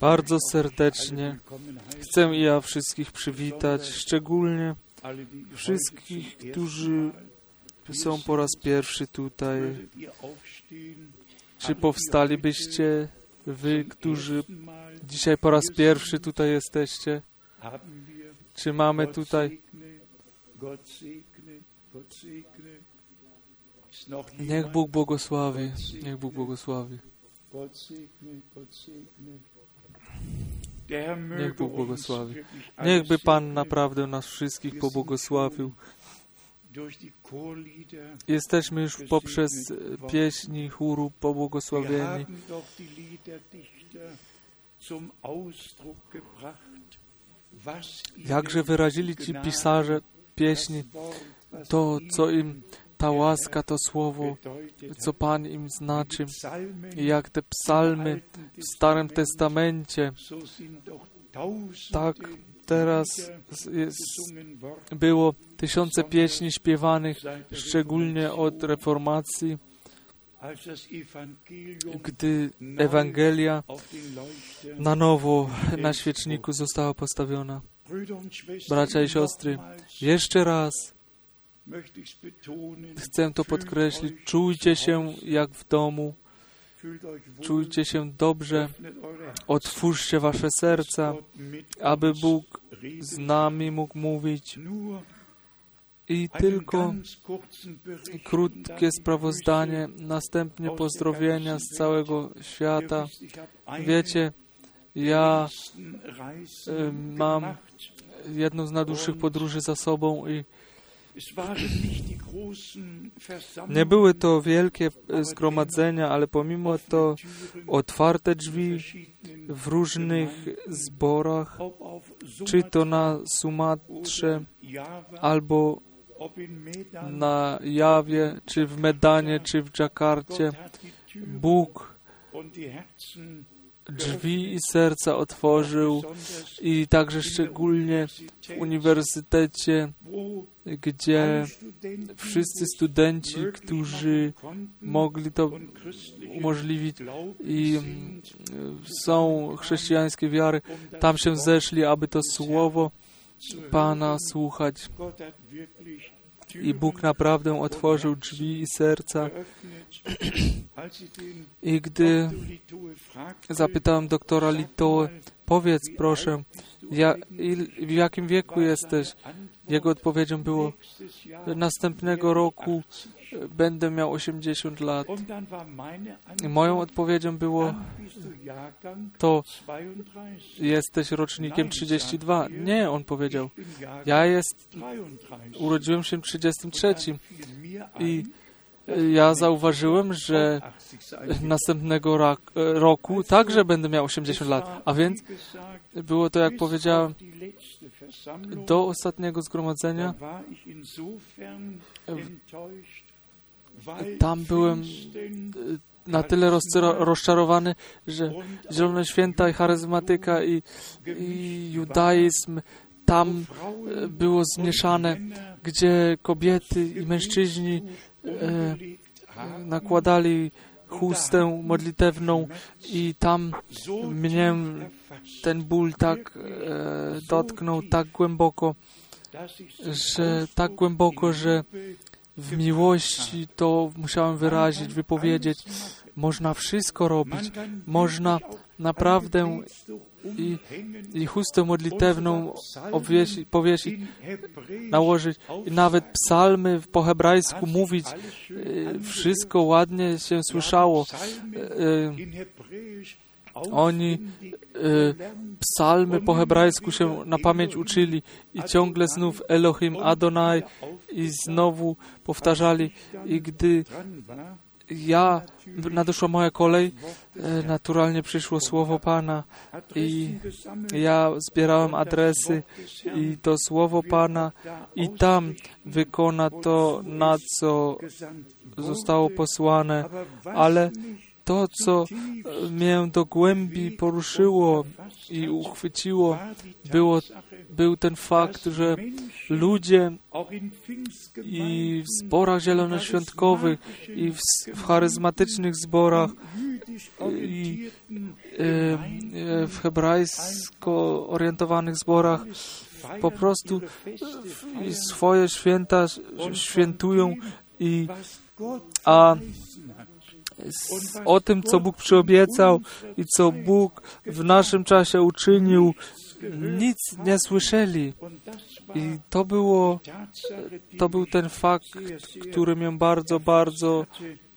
Bardzo serdecznie chcę ja wszystkich przywitać, szczególnie wszystkich, którzy są po raz pierwszy tutaj. Czy powstalibyście wy, którzy dzisiaj po raz pierwszy tutaj jesteście? Czy mamy tutaj Niech Bóg błogosławi, niech Bóg błogosławi. Niech Bóg błogosławi. Niechby Pan naprawdę nas wszystkich pobłogosławił. Jesteśmy już poprzez pieśni chóru pobłogosławieni. Jakże wyrazili ci pisarze pieśni to, co im ta łaska, to słowo, co Pan im znaczy, jak te psalmy w Starym Testamencie, tak teraz jest, było tysiące pieśni śpiewanych, szczególnie od reformacji, gdy Ewangelia na nowo na świeczniku została postawiona. Bracia i siostry, jeszcze raz chcę to podkreślić. Czujcie się jak w domu. Czujcie się dobrze. Otwórzcie wasze serca, aby Bóg z nami mógł mówić. I tylko krótkie sprawozdanie, następnie pozdrowienia z całego świata. Wiecie, ja y, mam jedną z najdłuższych podróży za sobą i nie były to wielkie zgromadzenia, ale pomimo to otwarte drzwi w różnych zborach, czy to na Sumatrze, albo na Jawie, czy w Medanie, czy w Dżakarcie. Bóg drzwi serca otworzył i także szczególnie w uniwersytecie, gdzie wszyscy studenci, którzy mogli to umożliwić i są chrześcijańskie wiary, tam się zeszli, aby to słowo Pana słuchać. I Bóg naprawdę otworzył drzwi i serca. I gdy zapytałem doktora Litoe, powiedz proszę, ja, w jakim wieku jesteś? Jego odpowiedzią było, następnego roku będę miał 80 lat. I moją odpowiedzią było, to jesteś rocznikiem 32. Nie, on powiedział, ja jest, urodziłem się w 33 i ja zauważyłem, że następnego roku także będę miał 80 lat. A więc było to, jak powiedziałem, do ostatniego zgromadzenia. Tam byłem na tyle rozczarowany, że Zielone Święta i charyzmatyka i, i judaizm tam było zmieszane, gdzie kobiety i mężczyźni e, nakładali chustę modlitewną i tam mnie ten ból tak e, dotknął tak głęboko, że tak głęboko, że w miłości to musiałem wyrazić, wypowiedzieć. Można wszystko robić. Można naprawdę i, i chustę modlitewną obwiesi, powiesić, nałożyć i nawet psalmy po hebrajsku mówić. Wszystko ładnie się słyszało. Oni psalmy po hebrajsku się na pamięć uczyli i ciągle znów Elohim Adonai i znowu powtarzali i gdy ja, nadeszła moja kolej, naturalnie przyszło słowo Pana i ja zbierałem adresy i to słowo Pana i tam wykona to, na co zostało posłane, ale To, co e, mnie do głębi poruszyło i uchwyciło, było, był ten fakt, że ludzie i w zborach zielonoświątkowych, i w, w charyzmatycznych zborach, i e, w hebrajsko orientowanych zborach po prostu swoje święta świętują i a o tym, co Bóg przyobiecał i co Bóg w naszym czasie uczynił, nic nie słyszeli. I to było, to był ten fakt, który mnie bardzo, bardzo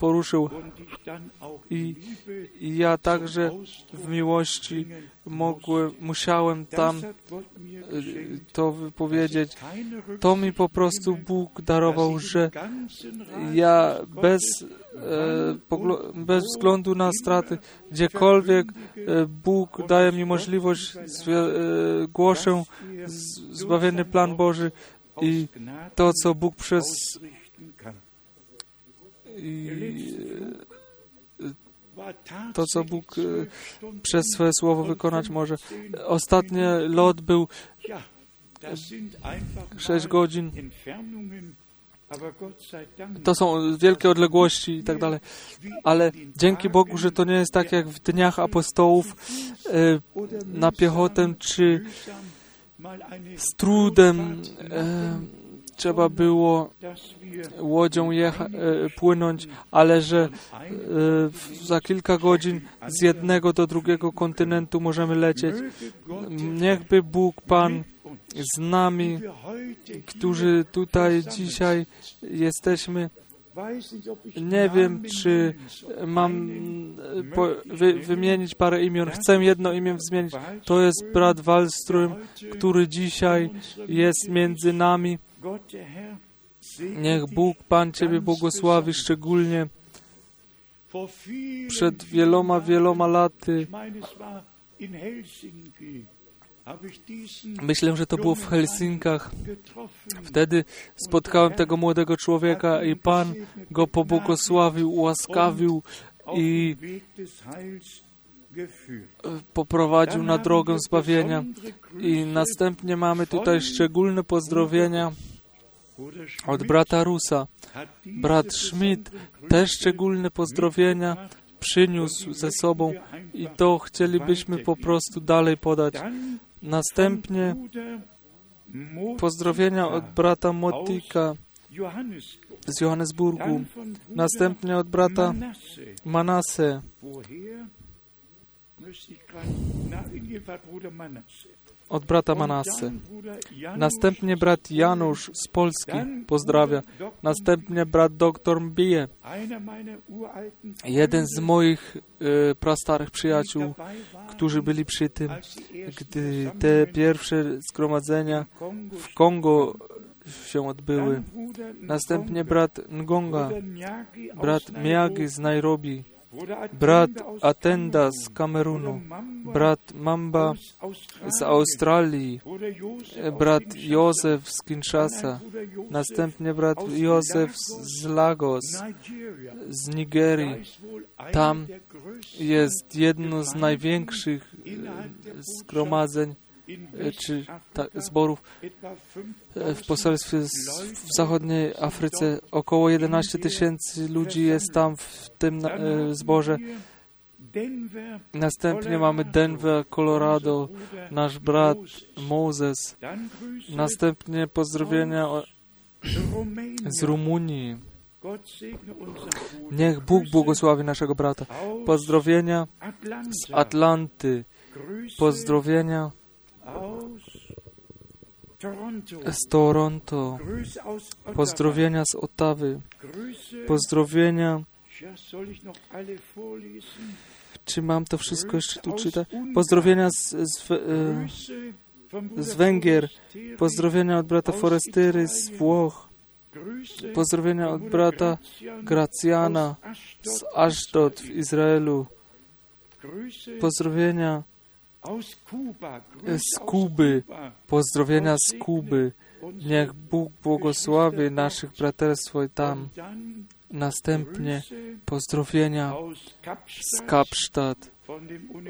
poruszył. I, ja także w miłości mogłem, musiałem tam to wypowiedzieć. To mi po prostu Bóg darował, że ja bez, bez względu na straty, gdziekolwiek Bóg daje mi możliwość, głoszę zbawienny plan Boży i to, co Bóg przez i to, co Bóg przez swoje słowo wykonać może. Ostatni lot był 6 godzin. To są wielkie odległości i tak dalej. Ale dzięki Bogu, że to nie jest tak jak w dniach apostołów na piechotę, czy z trudem trzeba było łodzią jecha, e, płynąć, ale że e, za kilka godzin z jednego do drugiego kontynentu możemy lecieć. Niechby Bóg Pan z nami, którzy tutaj dzisiaj jesteśmy. Nie wiem, czy mam po, wy, wymienić parę imion. Chcę jedno imię zmienić. To jest brat Wallström, który dzisiaj jest między nami. Niech Bóg, Pan Ciebie błogosławi szczególnie przed wieloma, wieloma laty. Myślę, że to było w Helsinkach. Wtedy spotkałem tego młodego człowieka i Pan go pobłogosławił, ułaskawił i poprowadził na drogę zbawienia. I następnie mamy tutaj szczególne pozdrowienia od brata Rusa. Brat Schmidt też szczególne pozdrowienia przyniósł ze sobą i to chcielibyśmy po prostu dalej podać. Następnie pozdrowienia od brata Motika z Johannesburgu. Następnie od brata Manasse. Od brata Manasse. Następnie brat Janusz z Polski pozdrawia. Następnie brat doktor Mbije. Jeden z moich e, prastarych przyjaciół, którzy byli przy tym, gdy te pierwsze zgromadzenia w Kongo się odbyły. Następnie brat Ngonga, brat Miyagi z Nairobi, brat Atenda z Kamerunu, brat Mamba z Australii, brat Józef z Kinshasa, następnie brat Józef z Lagos, z Nigerii. Tam jest jedno z największych zgromadzeń czy ta, zborów w poselstwie w zachodniej Afryce. Około 11 tysięcy ludzi jest tam w tym e, zborze. Następnie mamy Denver, Colorado, nasz brat Moses. Następnie pozdrowienia z Rumunii. Niech Bóg błogosławi naszego brata. Pozdrowienia z Atlanty. Pozdrowienia z Toronto, pozdrowienia z Ottawy, pozdrowienia. Czy mam to wszystko jeszcze tu czytać? Pozdrowienia z, z, e, z Węgier, pozdrowienia od brata Forestyry z Włoch, pozdrowienia od brata Gracjana z Ashdod w Izraelu, pozdrowienia z Kuby, pozdrowienia z Kuby. Niech Bóg błogosławi naszych braterstwo i tam. Następnie pozdrowienia z dem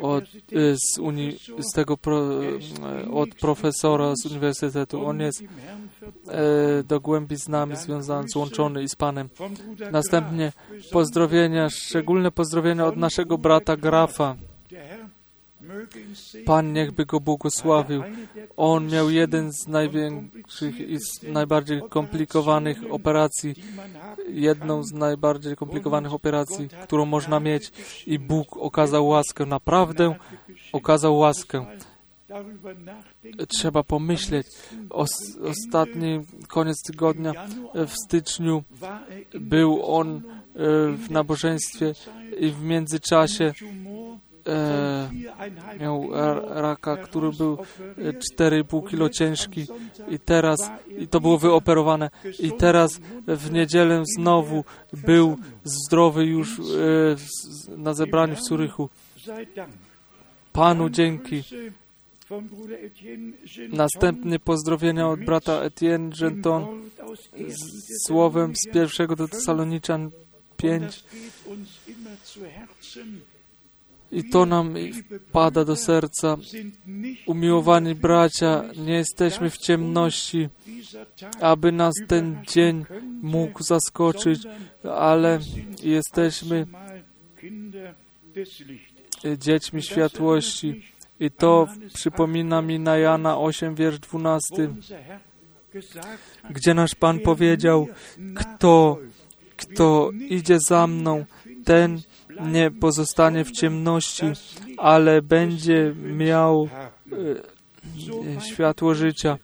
od, y, z, uni, z tego pro, y, od profesora z uniwersytetu. On jest e, do głębi z nami związany, złączony i z Panem. Następnie pozdrowienia, szczególne pozdrowienia od naszego brata Grafa. Pan niechby go błogosławił. On miał jeden z największych i z najbardziej komplikowanych operacji, jedną z najbardziej komplikowanych operacji, którą można mieć i Bóg okazał łaskę, naprawdę okazał łaskę. Trzeba pomyśleć. Os, ostatni koniec tygodnia w styczniu był on e, w nabożeństwie i w międzyczasie e, miał raka, który był e, herausoperiert 4,5 kilo ciężki i teraz i to było wyoperowane i teraz w niedzielę znowu był zdrowy już z- na zebraniu w Zurychu. Panu dzięki. Następnie pozdrowienia od brata Etienne Genton Wort aus 1. z słowem z pierwszego do Tesaloniczan Und 5 i to nam pada do serca. Umiłowani bracia, nie jesteśmy w ciemności, aby nas ten dzień mógł zaskoczyć, ale jesteśmy dziećmi światłości. I to przypomina mi na Jana 8, wiersz 12, Unser Herr gesagt hat, gdzie nasz Pan powiedział, kto, kto idzie za mną, ten nie pozostanie w ciemności, ale będzie miał e, światło życia.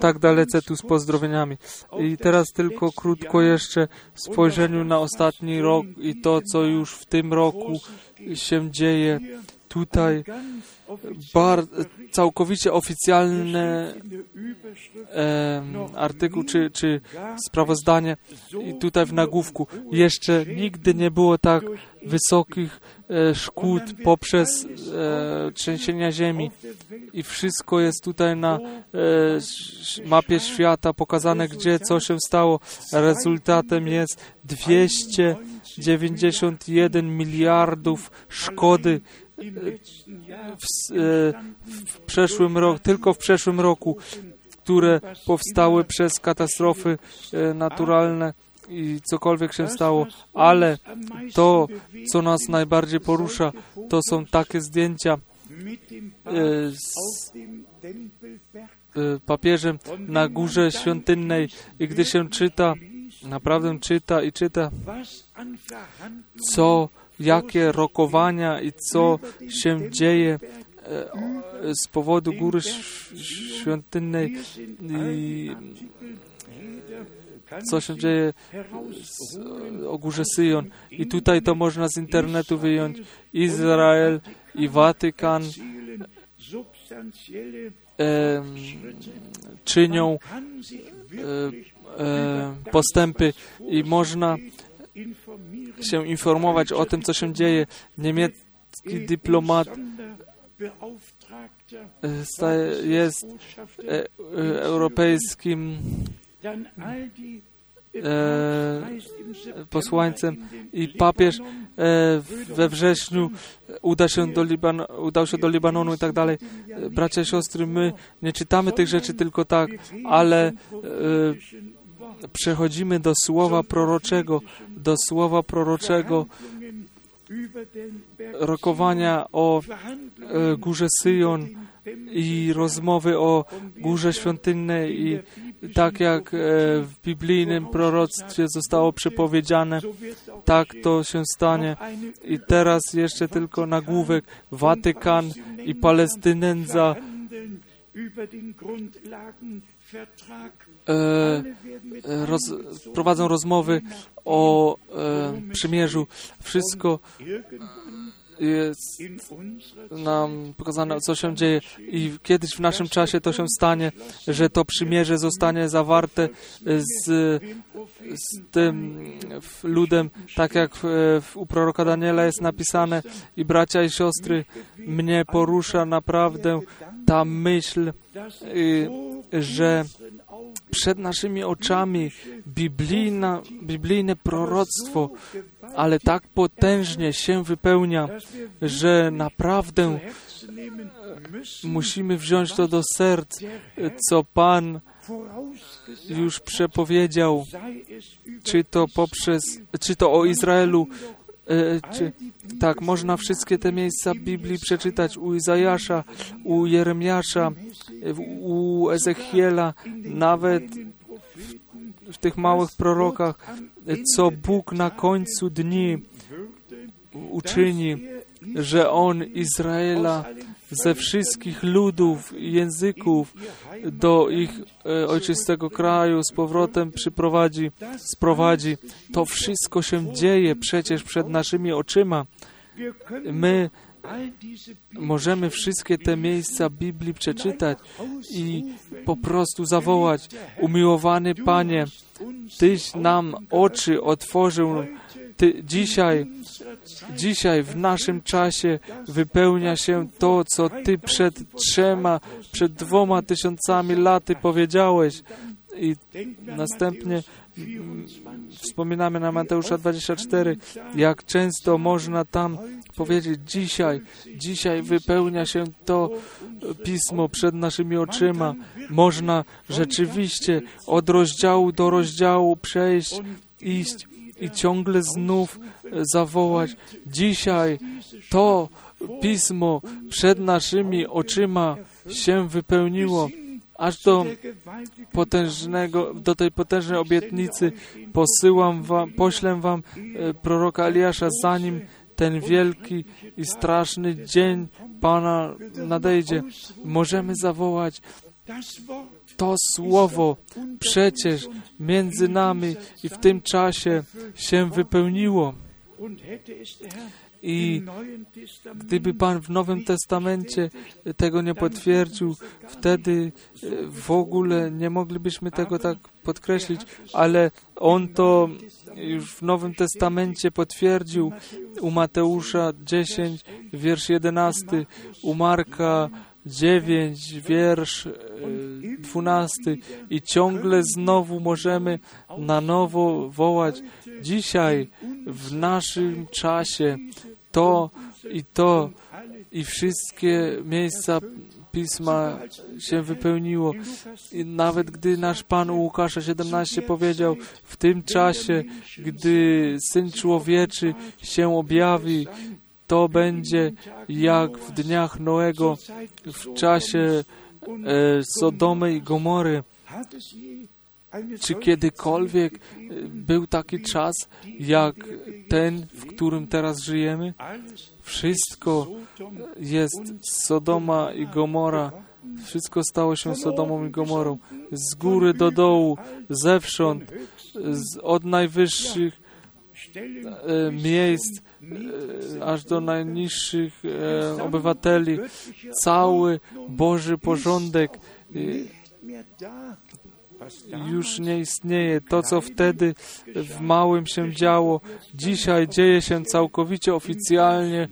Tak dalece tu z pozdrowieniami. I teraz tylko krótko jeszcze spojrzeniu na ostatni rok i to, co już w tym roku się dzieje. Tutaj bar, całkowicie oficjalny e, artykuł czy, czy sprawozdanie i tutaj w nagłówku. Jeszcze nigdy nie było tak wysokich e, szkód poprzez e, trzęsienia ziemi i wszystko jest tutaj na e, mapie świata pokazane, gdzie co się stało. Rezultatem jest 291 miliardów szkody w, e, w przeszłym roku, tylko w przeszłym roku, które powstały przez katastrofy e, naturalne i cokolwiek się stało, ale to, co nas najbardziej porusza, to są takie zdjęcia e, z papieżem na górze świątynnej. I gdy się czyta, naprawdę czyta i czyta, co, jakie rokowania i co się dzieje e, z powodu góry świątynnej i co się dzieje z, o górze Syjon. I tutaj to można z internetu wyjąć. Izrael i Watykan em, czynią e, e, postępy i można się informować o tym, co się dzieje. Niemiecki dyplomat e, jest e, e, europejskim posłańcem i papież we wrześniu uda się do Liban udał się do Libanonu i tak dalej. Bracia i siostry, my nie czytamy tych rzeczy tylko tak, ale przechodzimy do słowa proroczego, do słowa proroczego rokowania o e, górze Syjon i rozmowy o górze świątynnej. I tak jak e, w biblijnym proroctwie zostało przepowiedziane, tak to się stanie. I teraz jeszcze tylko nagłówek. Watykan i Palestynenza roz, prowadzą rozmowy o e, przymierzu. Wszystko jest nam pokazane, co się dzieje. I kiedyś w naszym czasie to się stanie, że to przymierze zostanie zawarte z, z tym ludem, tak jak w, u proroka Daniela jest napisane i bracia i siostry, mnie porusza naprawdę ta myśl, y, że przed naszymi oczami biblijna, biblijne proroctwo, ale tak potężnie się wypełnia, że naprawdę musimy wziąć to do serc, co Pan już przepowiedział, czy to poprzez, czy to o Izraelu, e, czy, tak, można wszystkie te miejsca Biblii przeczytać u Izajasza, u Jeremiasza, u Ezechiela, nawet w tych małych prorokach, co Bóg na końcu dni uczyni, że On Izraela ze wszystkich ludów i języków do ich e, ojczystego kraju z powrotem przyprowadzi, sprowadzi. To wszystko się dzieje przecież przed naszymi oczyma. My możemy wszystkie te miejsca Biblii przeczytać i po prostu zawołać: Umiłowany Panie, Tyś nam oczy otworzył. Ty, dzisiaj, dzisiaj w naszym czasie wypełnia się to, co Ty przed trzema, przed dwoma tysiącami laty powiedziałeś. I następnie wspominamy na Mateusza 24, jak często można tam powiedzieć dzisiaj, dzisiaj wypełnia się to pismo przed naszymi oczyma. Można rzeczywiście od rozdziału do rozdziału przejść, iść i ciągle znów zawołać. Dzisiaj to pismo przed naszymi oczyma się wypełniło aż do potężnego, do tej potężnej obietnicy posyłam wam, poślę wam e, proroka Eliasza, zanim ten wielki i straszny dzień Pana nadejdzie. Możemy zawołać to słowo przecież między nami i w tym czasie się wypełniło. I gdyby Pan w Nowym Testamencie tego nie potwierdził, wtedy e, w ogóle nie moglibyśmy tego tak podkreślić, ale On to już w Nowym Testamencie potwierdził. U Mateusza 10, wiersz 11, u Marka 9, wiersz e, 12 i ciągle znowu możemy na nowo wołać dzisiaj w naszym czasie to i to i wszystkie miejsca Pisma się wypełniło. I nawet gdy nasz Pan Łukasza 17 powiedział, w tym czasie, gdy Syn Człowieczy się objawi, to będzie jak w dniach Noego, w czasie e, Sodomy i Gomory. Czy kiedykolwiek e, był taki czas, jak ten, w którym teraz żyjemy? Wszystko jest Sodoma i Gomora. Wszystko stało się Sodomą i Gomorą. Z góry do dołu, zewsząd, z, od najwyższych e, miejsc e, aż do najniższych e, obywateli. Cały Boży porządek e, już nie istnieje. To, co wtedy w małym się działo, dzisiaj dzieje się całkowicie oficjalnie y,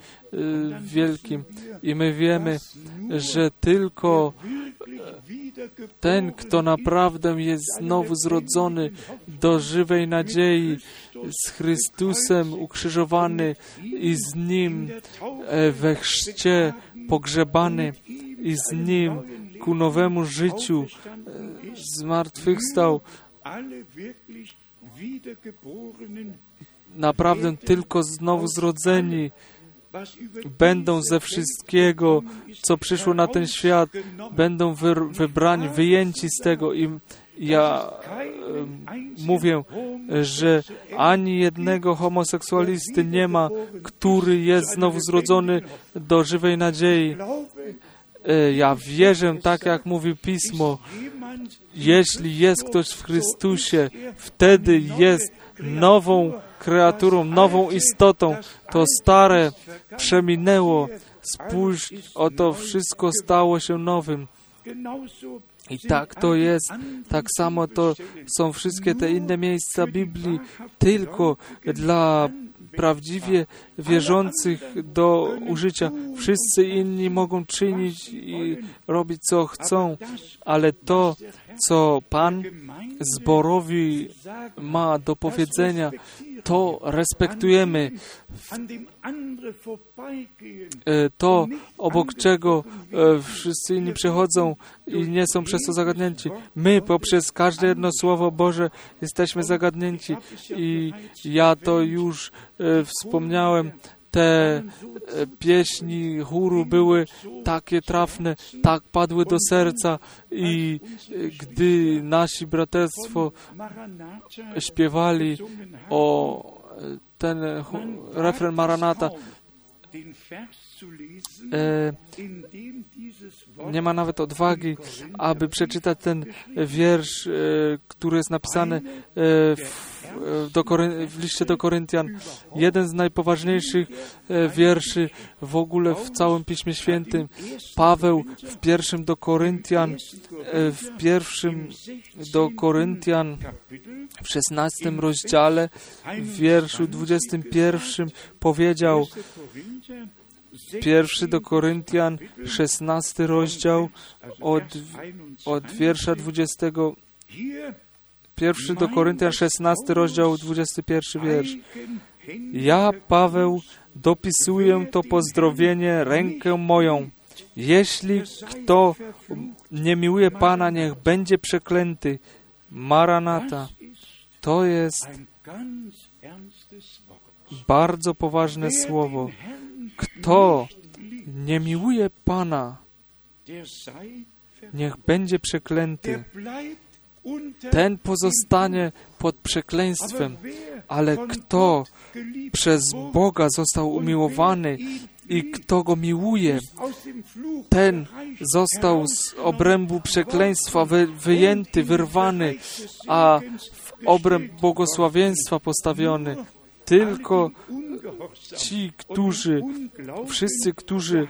w wielkim. I my wiemy, że tylko ten, kto naprawdę jest znowu zrodzony do żywej nadziei, z Chrystusem ukrzyżowany i z Nim e, we chrzcie pogrzebany i z Nim ku nowemu życiu e, zmartwychwstał. Naprawdę tylko znowu zrodzeni będą ze wszystkiego, co przyszło na ten świat, będą wy, wybrani, wyjęci z tego i ja e, mówię, że ani jednego homoseksualisty nie ma, który jest znowu zrodzony do żywej nadziei. E, ja wierzę, tak jak mówi Pismo, jeśli jest ktoś w Chrystusie, wtedy jest nową kreaturą, nową istotą. To stare przeminęło. Spójrz, oto wszystko stało się nowym. I tak to jest. Tak samo to są wszystkie te inne miejsca Biblii tylko dla prawdziwie wierzących do użycia. Wszyscy inni mogą czynić i robić co chcą, ale to, co Pan zborowi ma do powiedzenia, to respektujemy. E, to, obok czego e, wszyscy inni przechodzą i nie są przez to zagadnięci. My poprzez każde jedno Słowo Boże jesteśmy zagadnięci i ja to już e, wspomniałem. Te pieśni chóru były takie trafne, tak padły do serca i gdy nasi braterstwo śpiewali o ten refren Maranata, e, nie ma nawet odwagi, aby przeczytać ten wiersz, e, który jest napisany e, w, do w liście do Koryntian. Jeden z najpoważniejszych wierszy w ogóle w całym Piśmie Świętym. Paweł w pierwszym do Koryntian, w pierwszym do Koryntian w szesnastym rozdziale, w wierszu dwudziestym pierwszym powiedział, Pierwszy do Koryntian, szesnasty rozdział, od, od wiersza dwudziestego. Pierwszy do Koryntian, szesnasty rozdział, dwudziesty pierwszy wiersz. Ja, Paweł, dopisuję to pozdrowienie rękę moją. Jeśli kto nie miłuje Pana, niech będzie przeklęty. Maranata. To jest bardzo poważne słowo. Kto nie miłuje Pana, niech będzie przeklęty. Ten pozostanie pod przekleństwem, ale kto przez Boga został umiłowany i kto go miłuje, ten został z obrębu przekleństwa wy, wyjęty, wyrwany, a w obręb błogosławieństwa postawiony. Tylko ci, którzy, wszyscy, którzy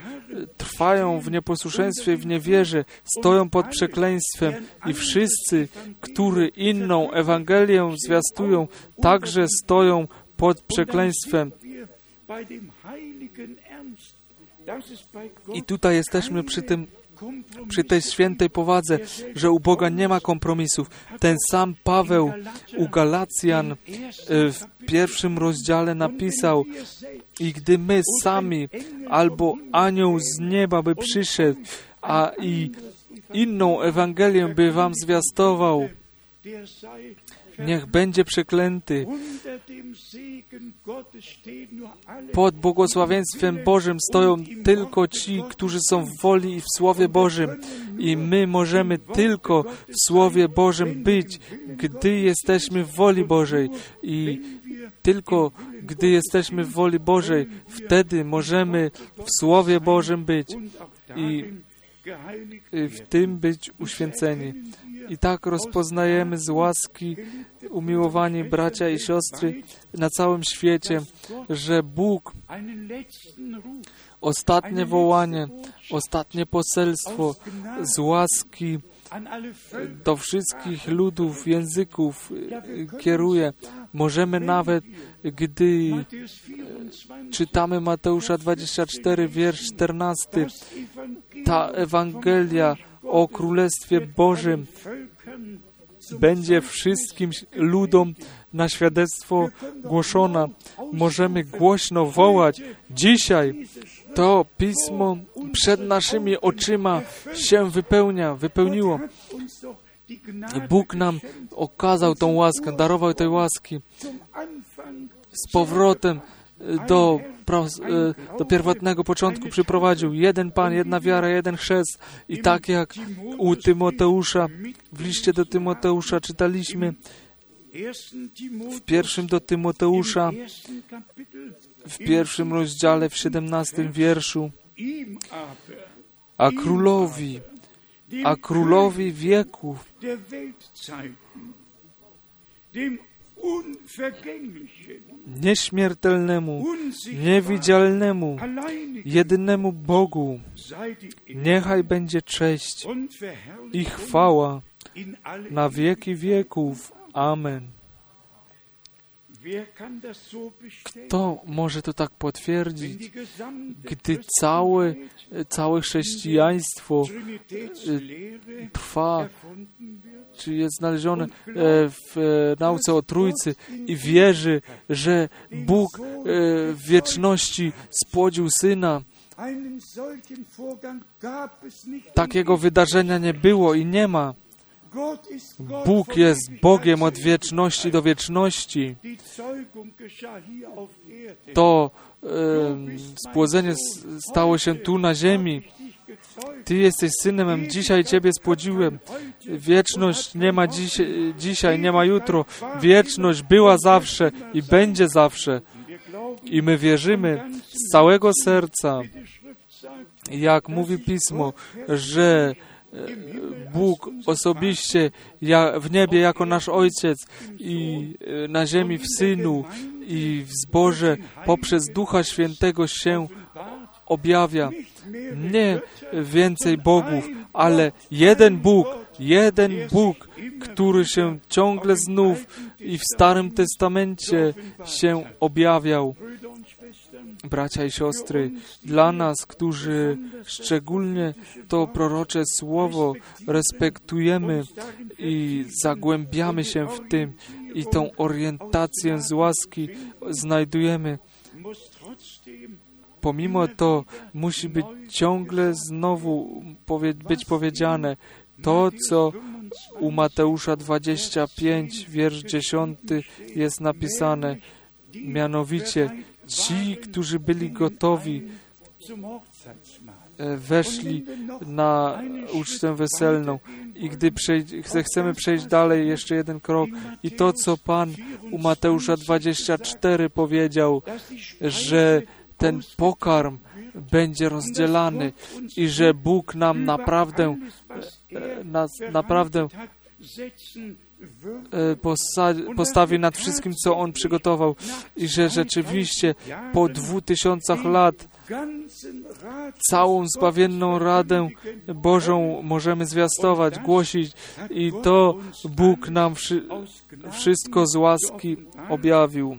trwają w nieposłuszeństwie, w niewierze, stoją pod przekleństwem i wszyscy, którzy inną Ewangelię zwiastują, także stoją pod przekleństwem. I tutaj jesteśmy przy tym przy tej świętej powadze, że u Boga nie ma kompromisów. Ten sam Paweł u Galacjan e, w pierwszym rozdziale napisał i gdy my sami albo anioł z nieba by przyszedł, a i inną Ewangelię by wam zwiastował, niech będzie przeklęty. Pod błogosławieństwem Bożym stoją tylko ci, którzy są w woli i w Słowie Bożym. I my możemy tylko w Słowie Bożym być, gdy jesteśmy w woli Bożej. I tylko gdy jesteśmy w woli Bożej, wtedy możemy w Słowie Bożym być i w tym być uświęceni. I tak rozpoznajemy z łaski, umiłowani bracia i siostry na całym świecie, że Bóg ostatnie wołanie, ostatnie poselstwo z łaski do wszystkich ludów, języków kieruje. Możemy nawet, gdy czytamy Mateusza 24, wiersz 14, ta Ewangelia o Królestwie Bożym będzie wszystkim ludom na świadectwo głoszona. Możemy głośno wołać. Dzisiaj to pismo przed naszymi oczyma się wypełnia, wypełniło. Bóg nam okazał tą łaskę, darował tej łaski z powrotem do, do pierwotnego początku przyprowadził jeden Pan, jedna wiara, jeden chrzest. I tak jak u Tymoteusza, w liście do Tymoteusza czytaliśmy, w pierwszym do Tymoteusza, w pierwszym rozdziale, w siedemnastym wierszu, a królowi, a królowi wieków, nieśmiertelnemu, niewidzialnemu, jedynemu Bogu, niechaj będzie cześć i chwała na wieki wieków. Amen. Kto może to tak potwierdzić, gdy całe, całe chrześcijaństwo Trinitätslehre trwa? Czy jest znalezione e, w e, nauce o Trójcy i wierzy, że Bóg e, w wieczności spłodził Syna, takiego wydarzenia nie było i nie ma. Bóg jest Bogiem od wieczności do wieczności. To em, spłodzenie stało się tu na ziemi. Ty jesteś synem, dzisiaj Ciebie spłodziłem. Wieczność nie ma dziś, dzisiaj, nie ma jutro. Wieczność była zawsze i będzie zawsze. I my wierzymy z całego serca, jak mówi Pismo, że e, Bóg osobiście w niebie jako nasz Ojciec i e, na ziemi w Synu i w zborze poprzez Ducha Świętego się objawia. Nie więcej bogów, ale jeden Bóg, jeden Bóg, który się ciągle znów i w Starym Testamencie się objawiał. Bracia i siostry, dla nas, którzy szczególnie to prorocze słowo respektujemy i zagłębiamy się w tym i tą orientację z łaski znajdujemy, pomimo to musi być ciągle znowu powie, być powiedziane to, co u Mateusza 25, wiersz 10 jest napisane, mianowicie ci, którzy byli gotowi, e, weszli na ucztę weselną. I gdy chcemy przejść dalej, jeszcze jeden krok, i to, co Pan u Mateusza 24 powiedział, że ten pokarm będzie rozdzielany i że Bóg nam naprawdę, e, naprawdę e, postawi nad wszystkim, co On przygotował i że rzeczywiście po dwóch tysiącach lat całą zbawienną radę Bożą możemy zwiastować, głosić i to Bóg nam wszy- wszystko z łaski objawił.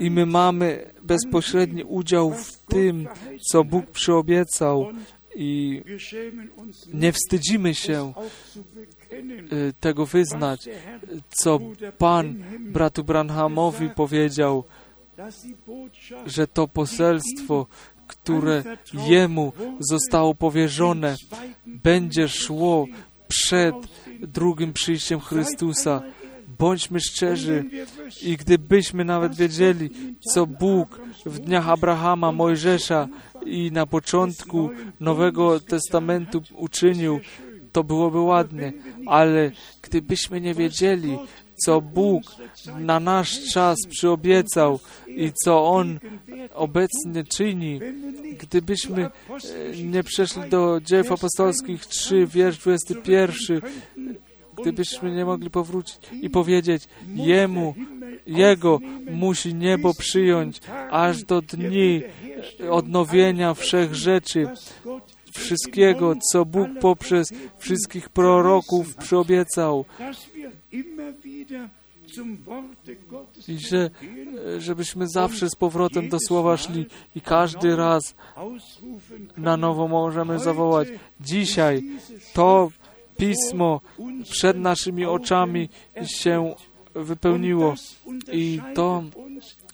I my mamy bezpośredni udział w tym, co Bóg przyobiecał i nie wstydzimy się y, tego wyznać, co Pan bratu Branhamowi powiedział, że to poselstwo, które jemu zostało powierzone, będzie szło przed drugim przyjściem Chrystusa. Bądźmy szczerzy. I gdybyśmy nawet wiedzieli, co Bóg w dniach Abrahama, Mojżesza i na początku Nowego Testamentu uczynił, to byłoby ładnie, ale gdybyśmy nie wiedzieli, co Bóg na nasz czas przyobiecał i co On obecnie czyni, gdybyśmy e, nie przeszli do dzieł apostolskich 3, wiersz 21, gdybyśmy nie mogli powrócić i powiedzieć Jemu, Jego musi niebo przyjąć aż do dni odnowienia wszech rzeczy, wszystkiego, co Bóg poprzez wszystkich proroków przyobiecał. I że, żebyśmy zawsze z powrotem do Słowa szli i każdy raz na nowo możemy zawołać. Dzisiaj to Pismo przed naszymi oczami się wypełniło i to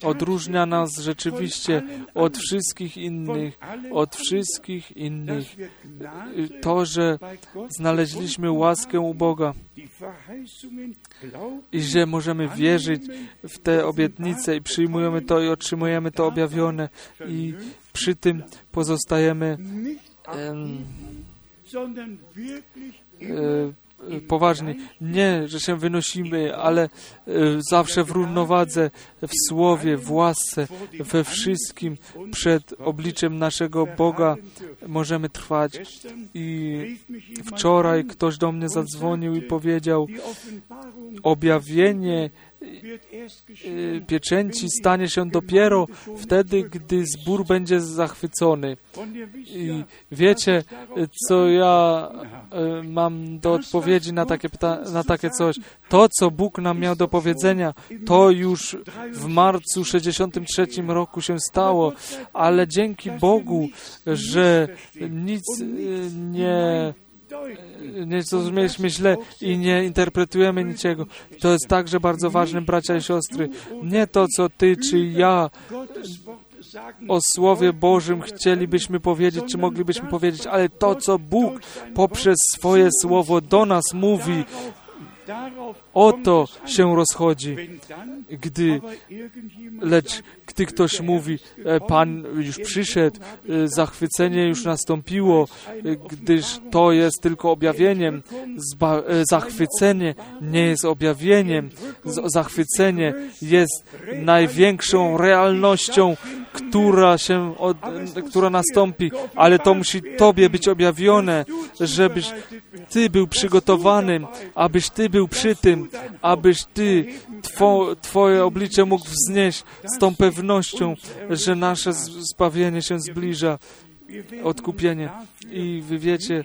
odróżnia nas rzeczywiście od wszystkich innych, od wszystkich innych. To, że znaleźliśmy łaskę u Boga i że możemy wierzyć w te obietnice i przyjmujemy to i otrzymujemy to objawione i przy tym pozostajemy em, poważni. Nie, że się wynosimy, ale e, zawsze w równowadze, w słowie, w łasce, we wszystkim przed obliczem naszego Boga możemy trwać. I wczoraj ktoś do mnie zadzwonił i powiedział, objawienie pieczęci stanie się dopiero wtedy, gdy zbór będzie zachwycony. I wiecie, y, co ja y, mam do odpowiedzi na takie, na takie coś? To, co Bóg nam miał do powiedzenia, to już w marcu 63 roku się stało, ale dzięki Bogu, że nic y, nie nie zrozumieliśmy źle i nie interpretujemy niczego. To jest także bardzo ważne, bracia i siostry. Nie to, co ty czy ja o Słowie Bożym chcielibyśmy powiedzieć, czy moglibyśmy powiedzieć, ale to, co Bóg poprzez swoje Słowo do nas mówi, o to się rozchodzi. Gdy, lecz gdy ktoś mówi, e, Pan już przyszedł, e, zachwycenie już nastąpiło, e, gdyż to jest tylko objawieniem. Zba zachwycenie nie jest objawieniem. Zachwycenie jest największą realnością, która się, od, która nastąpi, ale to musi Tobie być objawione, żebyś Ty był przygotowany, abyś Ty był przy tym, abyś Ty two, Twoje oblicze mógł wznieść z tą pewnością, że nasze zbawienie się zbliża, odkupienie. I wy wiecie,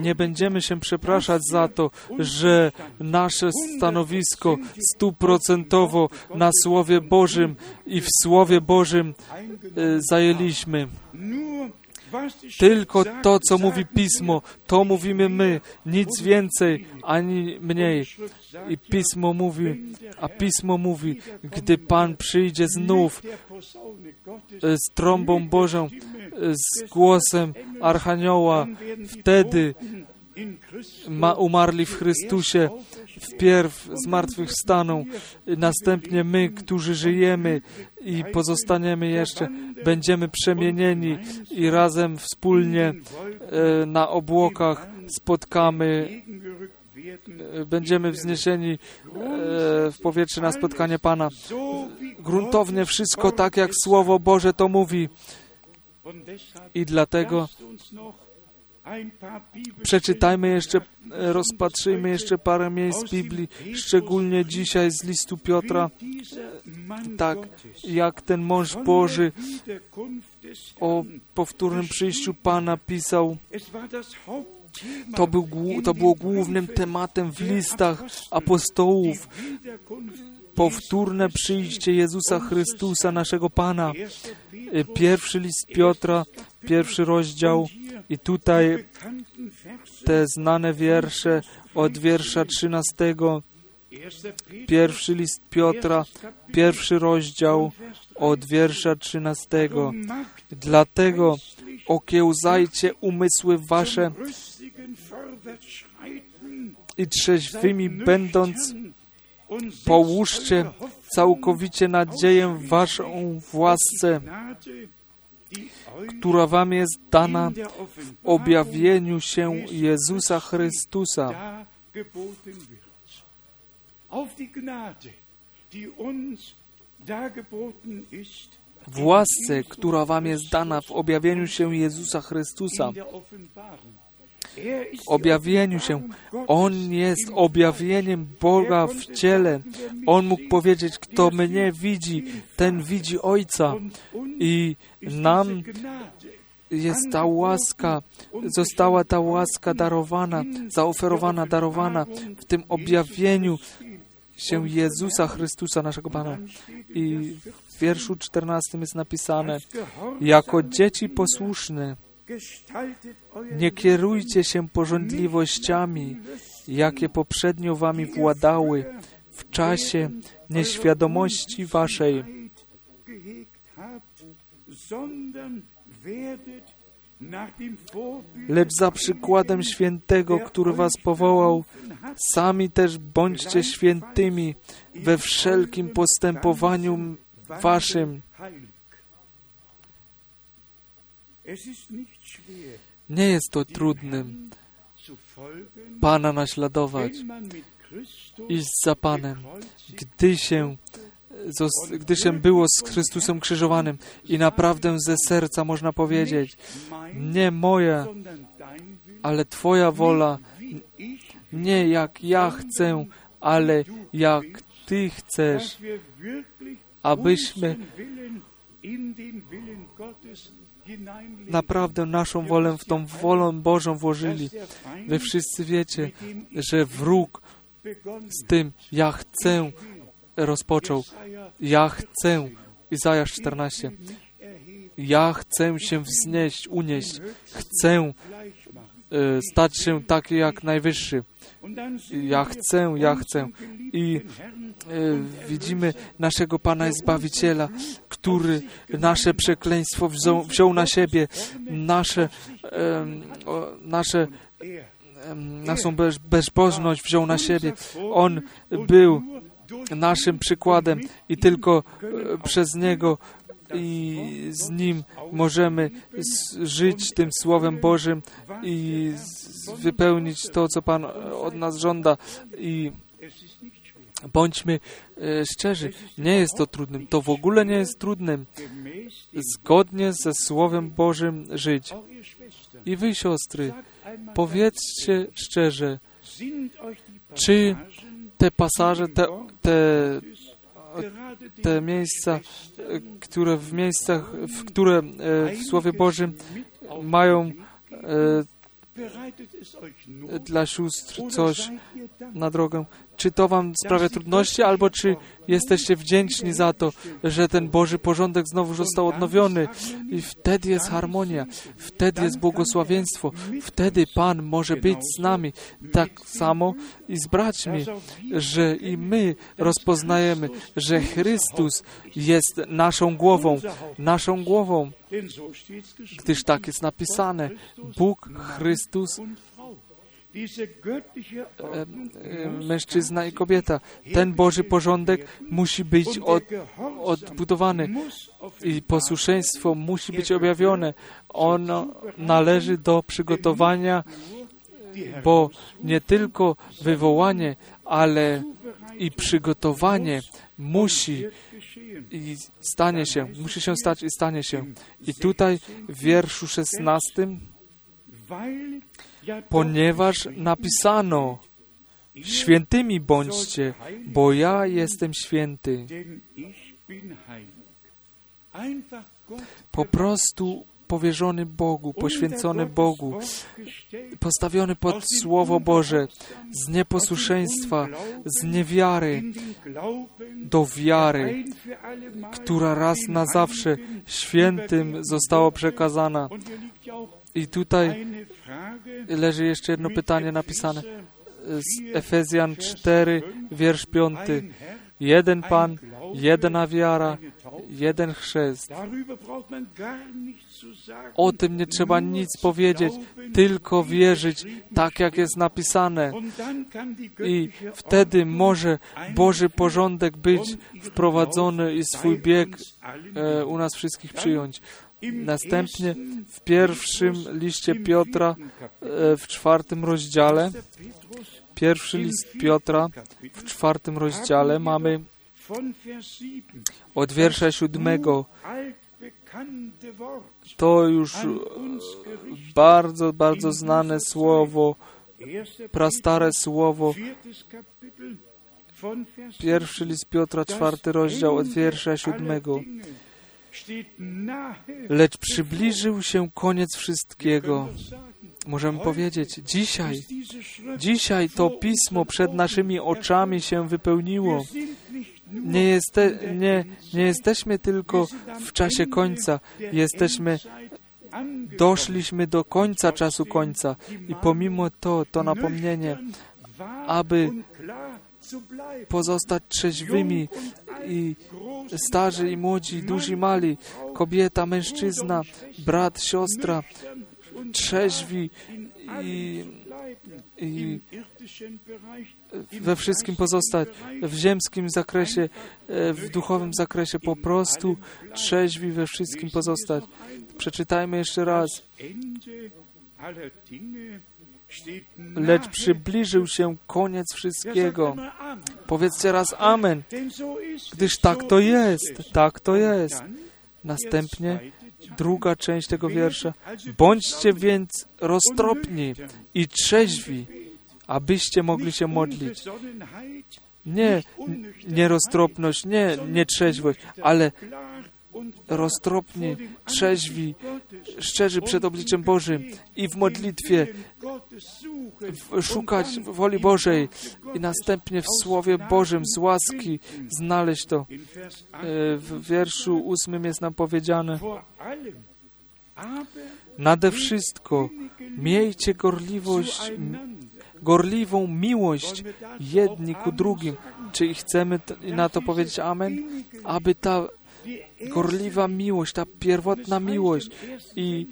nie będziemy się przepraszać za to, że nasze stanowisko stuprocentowo na Słowie Bożym i w Słowie Bożym e, zajęliśmy. Tylko to, co mówi Pismo, to mówimy my, nic więcej ani mniej. I Pismo mówi, a Pismo mówi, gdy Pan przyjdzie znów z trąbą Bożą, z głosem Archanioła, wtedy ma, umarli w Chrystusie, wpierw zmartwychwstaną, następnie my, którzy żyjemy i pozostaniemy jeszcze, będziemy przemienieni i razem wspólnie e, na obłokach spotkamy, e, będziemy wzniesieni e, w powietrze na spotkanie Pana. Gruntownie wszystko tak, jak Słowo Boże to mówi. I dlatego Przeczytajmy jeszcze, rozpatrzyjmy jeszcze parę miejsc Biblii, szczególnie dzisiaj z listu Piotra, tak jak ten mąż Boży o powtórnym przyjściu Pana pisał. To, był, to było głównym tematem w listach apostołów. Powtórne przyjście Jezusa Chrystusa, naszego Pana. Pierwszy list Piotra, pierwszy rozdział, i tutaj te znane wiersze od wiersza 13, pierwszy list Piotra, pierwszy rozdział od wiersza 13. Dlatego okiełzajcie umysły wasze i trzeźwymi będąc połóżcie całkowicie nadzieję waszą w łasce, która Wam jest dana w objawieniu się Jezusa Chrystusa. W łasce, która Wam jest dana w objawieniu się Jezusa Chrystusa. Objawieniu się. On jest objawieniem Boga w ciele. On mógł powiedzieć, kto mnie widzi, ten widzi Ojca. I nam jest ta łaska, została ta łaska darowana, zaoferowana, darowana w tym objawieniu się Jezusa Chrystusa, naszego Pana. I w wierszu 14 jest napisane, jako dzieci posłuszne, nie kierujcie się porządliwościami, jakie poprzednio wami władały w czasie nieświadomości waszej, lecz za przykładem świętego, który was powołał, sami też bądźcie świętymi we wszelkim postępowaniu waszym. Nie jest to trudne Pana naśladować, iść za Panem, gdy się, gdy się było z Chrystusem krzyżowanym i naprawdę ze serca można powiedzieć, nie moja, ale Twoja wola, nie jak ja chcę, ale jak Ty chcesz, abyśmy naprawdę naszą wolę w tą wolę Bożą włożyli. Wy wszyscy wiecie, że wróg z tym ja chcę rozpoczął. Ja chcę. Izajasz 14. mich erheben, Ja chcę się wznieść, unieść. Chcę e, stać się taki jak najwyższy. Ja chcę, ja chcę. I e, widzimy naszego Pana i Zbawiciela, który nasze przekleństwo wziął, wziął na siebie, nasze, nasze, naszą bez, bezbożność wziął na siebie. On był naszym przykładem i tylko e, przez Niego i z Nim możemy żyć tym Słowem Bożym i wypełnić to, co Pan od nas żąda. I bądźmy e, szczerzy, nie jest to trudnym. To w ogóle nie jest trudnym. Zgodnie ze Słowem Bożym żyć. I wy, siostry, powiedzcie szczerze, czy te pasaże, te, te, te miejsca, e, które w miejscach, w które e, w Słowie Bożym mają dla sióstr coś na drogę. Czy to wam sprawia trudności, albo czy jesteście wdzięczni za to, że ten Boży porządek znowu został odnowiony? i wtedy jest harmonia, wtedy jest błogosławieństwo, wtedy Pan może być z nami. tak samo i z braćmi, że i my rozpoznajemy, że Chrystus jest naszą głową, naszą głową, Gdyż tak jest napisane, Bóg, Chrystus, mężczyzna i kobieta. Ten Boży porządek musi być od, odbudowany i posłuszeństwo musi być objawione. Ono należy do przygotowania, bo nie tylko wywołanie, ale i przygotowanie musi. I stanie się, musi się stać i stanie się. I tutaj w wierszu 16, Weil ja doch ponieważ napisano, świętymi bądźcie, bo ja jestem święty. Po prostu powierzony Bogu, poświęcony Bogu, postawiony pod Słowo Boże, z nieposłuszeństwa, z niewiary do wiary, która raz na zawsze świętym została przekazana. I tutaj leży jeszcze jedno pytanie napisane z Efezjan 4, wiersz 5. Jeden Pan, jedna wiara, jeden chrzest. O tym nie trzeba nic powiedzieć, tylko wierzyć tak, jak jest napisane. I wtedy może Boży porządek być wprowadzony i swój bieg e, u nas wszystkich przyjąć. Następnie w pierwszym liście Piotra, e, w czwartym rozdziale, pierwszy list Piotra, w czwartym rozdziale mamy od wiersza siódmego to już e, bardzo, bardzo znane słowo, prastare słowo, pierwszy list Piotra, czwarty rozdział, od wiersza siódmego. Lecz przybliżył się koniec wszystkiego. Możemy powiedzieć, dzisiaj, dzisiaj to pismo przed naszymi oczami się wypełniło. Nie, jeste, nie, nie jesteśmy tylko w czasie końca, jesteśmy, doszliśmy do końca czasu końca. I pomimo to, to napomnienie, aby pozostać trzeźwymi i starzy i młodzi, duzi i mali, kobieta, mężczyzna, brat, siostra, trzeźwi i, i we wszystkim pozostać, w ziemskim zakresie, w duchowym zakresie po prostu trzeźwi we wszystkim pozostać. Przeczytajmy jeszcze raz. Lecz przybliżył się koniec wszystkiego. Powiedzcie raz Amen, gdyż tak to jest, tak to jest. Następnie druga część tego wiersza. Bądźcie więc roztropni i trzeźwi, abyście mogli się modlić. Nie nieroztropność, nie nietrzeźwość, ale roztropni, trzeźwi, szczerzy przed obliczem Bożym i w modlitwie szukać woli Bożej i następnie w Słowie Bożym z łaski znaleźć to. E, W wierszu ósmym jest nam powiedziane Nade wszystko miejcie gorliwość, gorliwą miłość jedni ku drugim. Czy chcemy na to powiedzieć Amen? Aby ta gorliwa miłość, ta pierwotna miłość i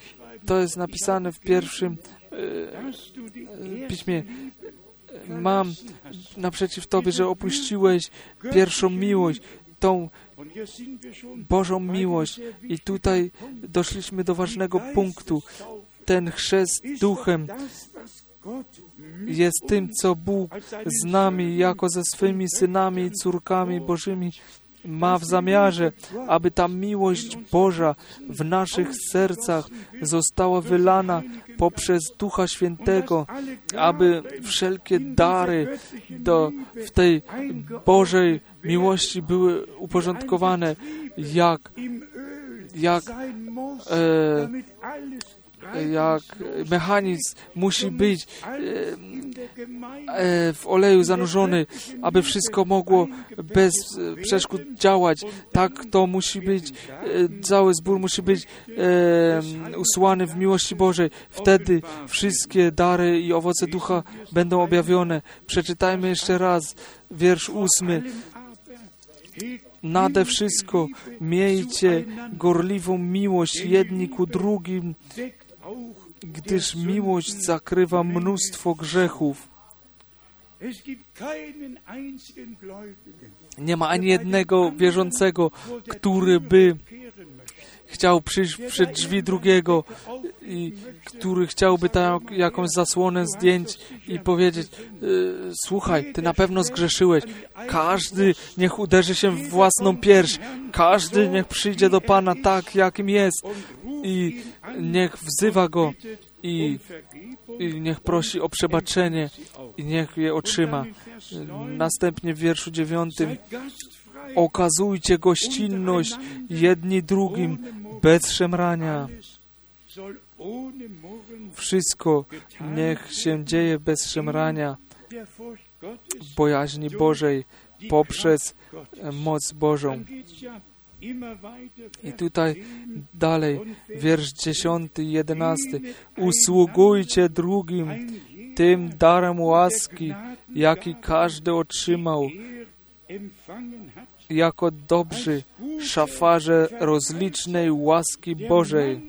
to jest napisane w pierwszym e, piśmie. Mam naprzeciw Tobie, że opuściłeś pierwszą miłość, tą Bożą miłość. I tutaj doszliśmy do ważnego punktu. Ten chrzest duchem jest tym, co Bóg z nami, jako ze swymi synami i córkami Bożymi, ma w zamiarze, aby ta miłość Boża w naszych sercach została wylana poprzez Ducha Świętego, aby wszelkie dary do, w tej Bożej miłości były uporządkowane, jak, jak, e, jak mechanizm musi być e, w oleju zanurzony, aby wszystko mogło bez e, przeszkód działać. Tak to musi być, e, cały zbór musi być e, usłany w miłości Bożej. Wtedy wszystkie dary i owoce ducha będą objawione. Przeczytajmy jeszcze raz wiersz ósmy. Nade wszystko miejcie gorliwą miłość jedni ku drugim, gdyż miłość zakrywa mnóstwo grzechów. Nie ma ani jednego wierzącego, który by chciał przyjść przed drzwi drugiego i który chciałby tam jakąś zasłonę zdjąć i powiedzieć y, słuchaj, ty na pewno zgrzeszyłeś. Każdy niech uderzy się w własną pierś. Każdy niech przyjdzie do Pana tak, jakim jest i niech wzywa Go i, i niech prosi o przebaczenie i niech je otrzyma. Następnie w wierszu dziewiątym okazujcie gościnność jedni drugim bez szemrania. Wszystko niech się dzieje bez szemrania w bojaźni Bożej poprzez moc Bożą. I tutaj dalej, wiersz 10 i 11. Usługujcie drugim tym darem łaski, jaki każdy otrzymał, jako dobrzy szafarze rozlicznej łaski Bożej.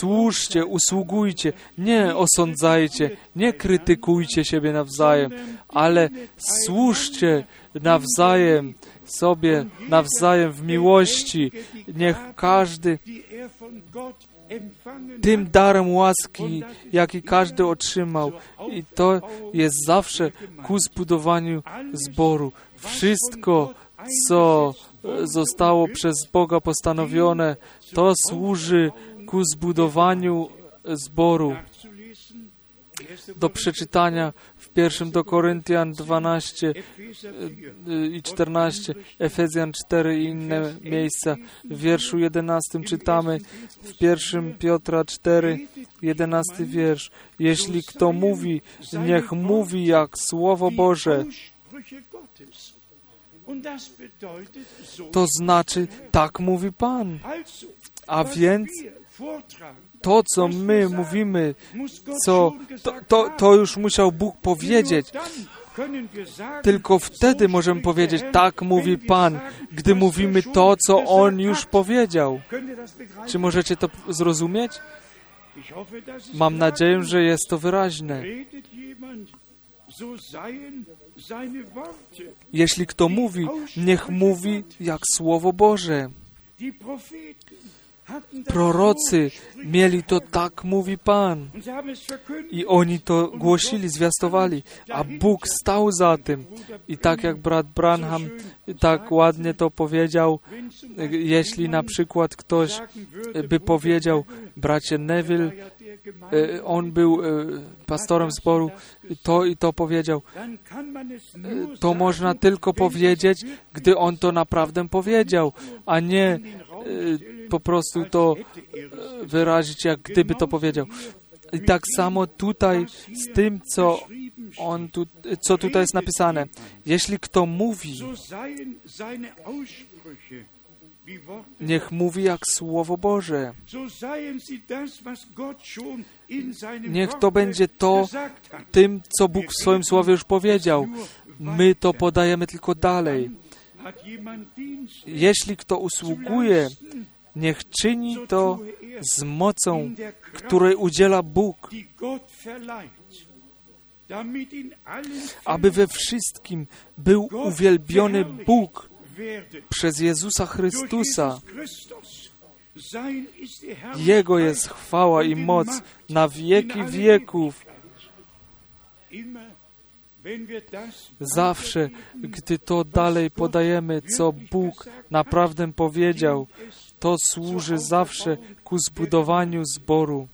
Służcie, usługujcie, nie osądzajcie, nie krytykujcie siebie nawzajem, ale służcie nawzajem sobie, nawzajem w miłości. Niech każdy tym darem łaski, jaki każdy otrzymał. I to jest zawsze ku zbudowaniu zboru. Wszystko, co zostało przez Boga postanowione, to służy ku zbudowaniu zboru. Do przeczytania w pierwszym do Koryntian 12 i 14, Efezjan 4 i inne miejsca. W wierszu 11 czytamy w pierwszym Piotra 4, 11 wiersz. Jeśli kto mówi, niech mówi jak Słowo Boże. To znaczy, tak mówi Pan. A więc to, co my mówimy, co, to, to, to już musiał Bóg powiedzieć. Tylko wtedy możemy powiedzieć, tak mówi Pan, gdy mówimy to, co On już powiedział. Czy możecie to zrozumieć? Mam nadzieję, że jest to wyraźne. Jeśli kto mówi, niech mówi jak Słowo Boże. Prorocy mieli to tak, mówi Pan. I oni to głosili, zwiastowali, a Bóg stał za tym. I tak jak brat Branham tak ładnie to powiedział, jeśli na przykład ktoś by powiedział, bracie Neville, e, on był e, pastorem zboru, to i to powiedział. To można tylko powiedzieć, gdy on to naprawdę powiedział, a nie e, po prostu to e, wyrazić, jak gdyby to powiedział. I tak samo tutaj z tym, co, on tu, co tutaj jest napisane. Jeśli kto mówi, niech mówi jak Słowo Boże. Niech to będzie to tym, co Bóg w swoim Słowie już powiedział. My to podajemy tylko dalej. Jeśli kto usługuje, niech czyni to z mocą, której udziela Bóg, aby we wszystkim był uwielbiony Bóg przez Jezusa Chrystusa. Jego jest chwała i moc na wieki wieków. Zawsze, gdy to dalej podajemy, co Bóg naprawdę powiedział, to służy zawsze ku zbudowaniu zboru.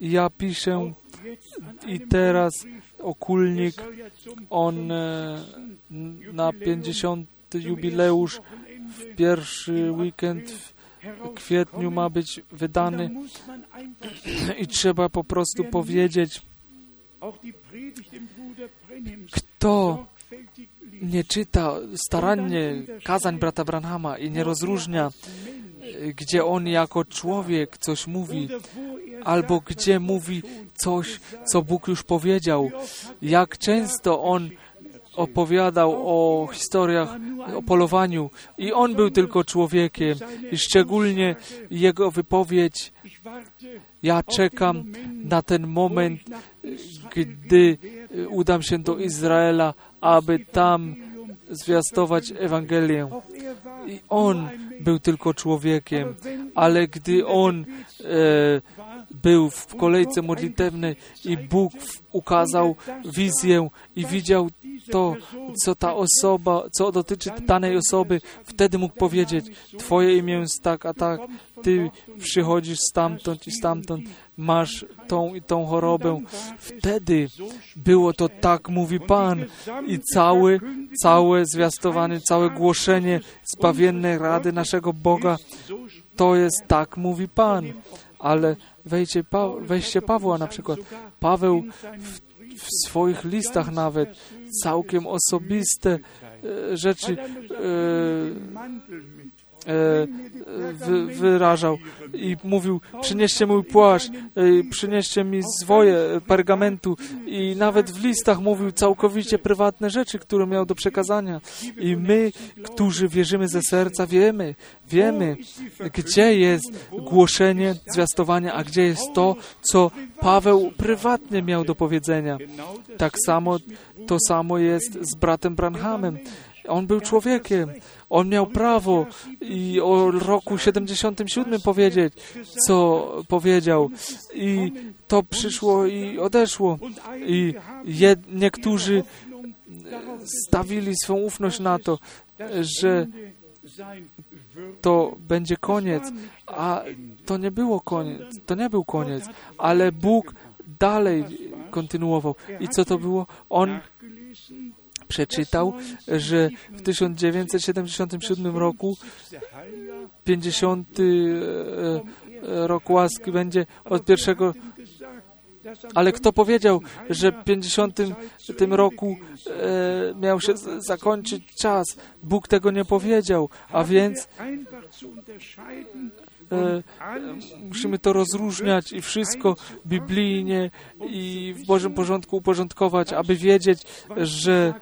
I ja piszę i teraz okulnik, on e, 50. na 50. jubileusz w pierwszy weekend w kwietniu ma być wydany i trzeba po prostu powiedzieć, kto. Nie czyta starannie kazań brata Branhama i nie rozróżnia, e, gdzie on jako człowiek coś mówi, albo gdzie mówi coś, co Bóg już powiedział. Jak często on opowiadał o historiach, o polowaniu. I on był tylko człowiekiem. I szczególnie jego wypowiedź, ja czekam na ten moment, gdy udam się do Izraela, aby tam zwiastować Ewangelię. I on był tylko człowiekiem, ale gdy on e, był w kolejce modlitewnej i Bóg ukazał wizję i widział to, co ta osoba, co dotyczy danej osoby, wtedy mógł powiedzieć, Twoje imię jest tak, a tak, Ty przychodzisz stamtąd i stamtąd, masz tą i tą chorobę. Wtedy było to tak, mówi Pan. I całe, całe zwiastowanie, całe głoszenie zbawiennej rady naszego Boga, to jest tak, mówi Pan. Ale wejdźcie, pa, weźcie Pawła na przykład. Paweł w, w swoich listach nawet całkiem osobiste e, rzeczy e, wy, wyrażał i mówił, przynieście mój płaszcz, e, przynieście mi zwoje e, pergamentu i nawet w listach mówił całkowicie prywatne rzeczy, które miał do przekazania. I my, którzy wierzymy ze serca, wiemy, wiemy, gdzie jest głoszenie, zwiastowanie, a gdzie jest to, co Paweł prywatnie miał do powiedzenia. Tak samo, to samo jest z bratem Branhamem. On był człowiekiem. On miał prawo i o roku 77 powiedzieć, co powiedział. I to przyszło i odeszło. I niektórzy stawili swą ufność na to, że to będzie koniec, a to nie było koniec, to nie był koniec, ale Bóg dalej kontynuował. I co to było? On przeczytał, że w 1977 roku 50 e, e, rok łaski będzie od pierwszego ale kto powiedział, że w 50 tym roku e, miał się zakończyć czas? Bóg tego nie powiedział, a więc e, musimy to rozróżniać i wszystko biblijnie i w Bożym porządku uporządkować, aby wiedzieć, że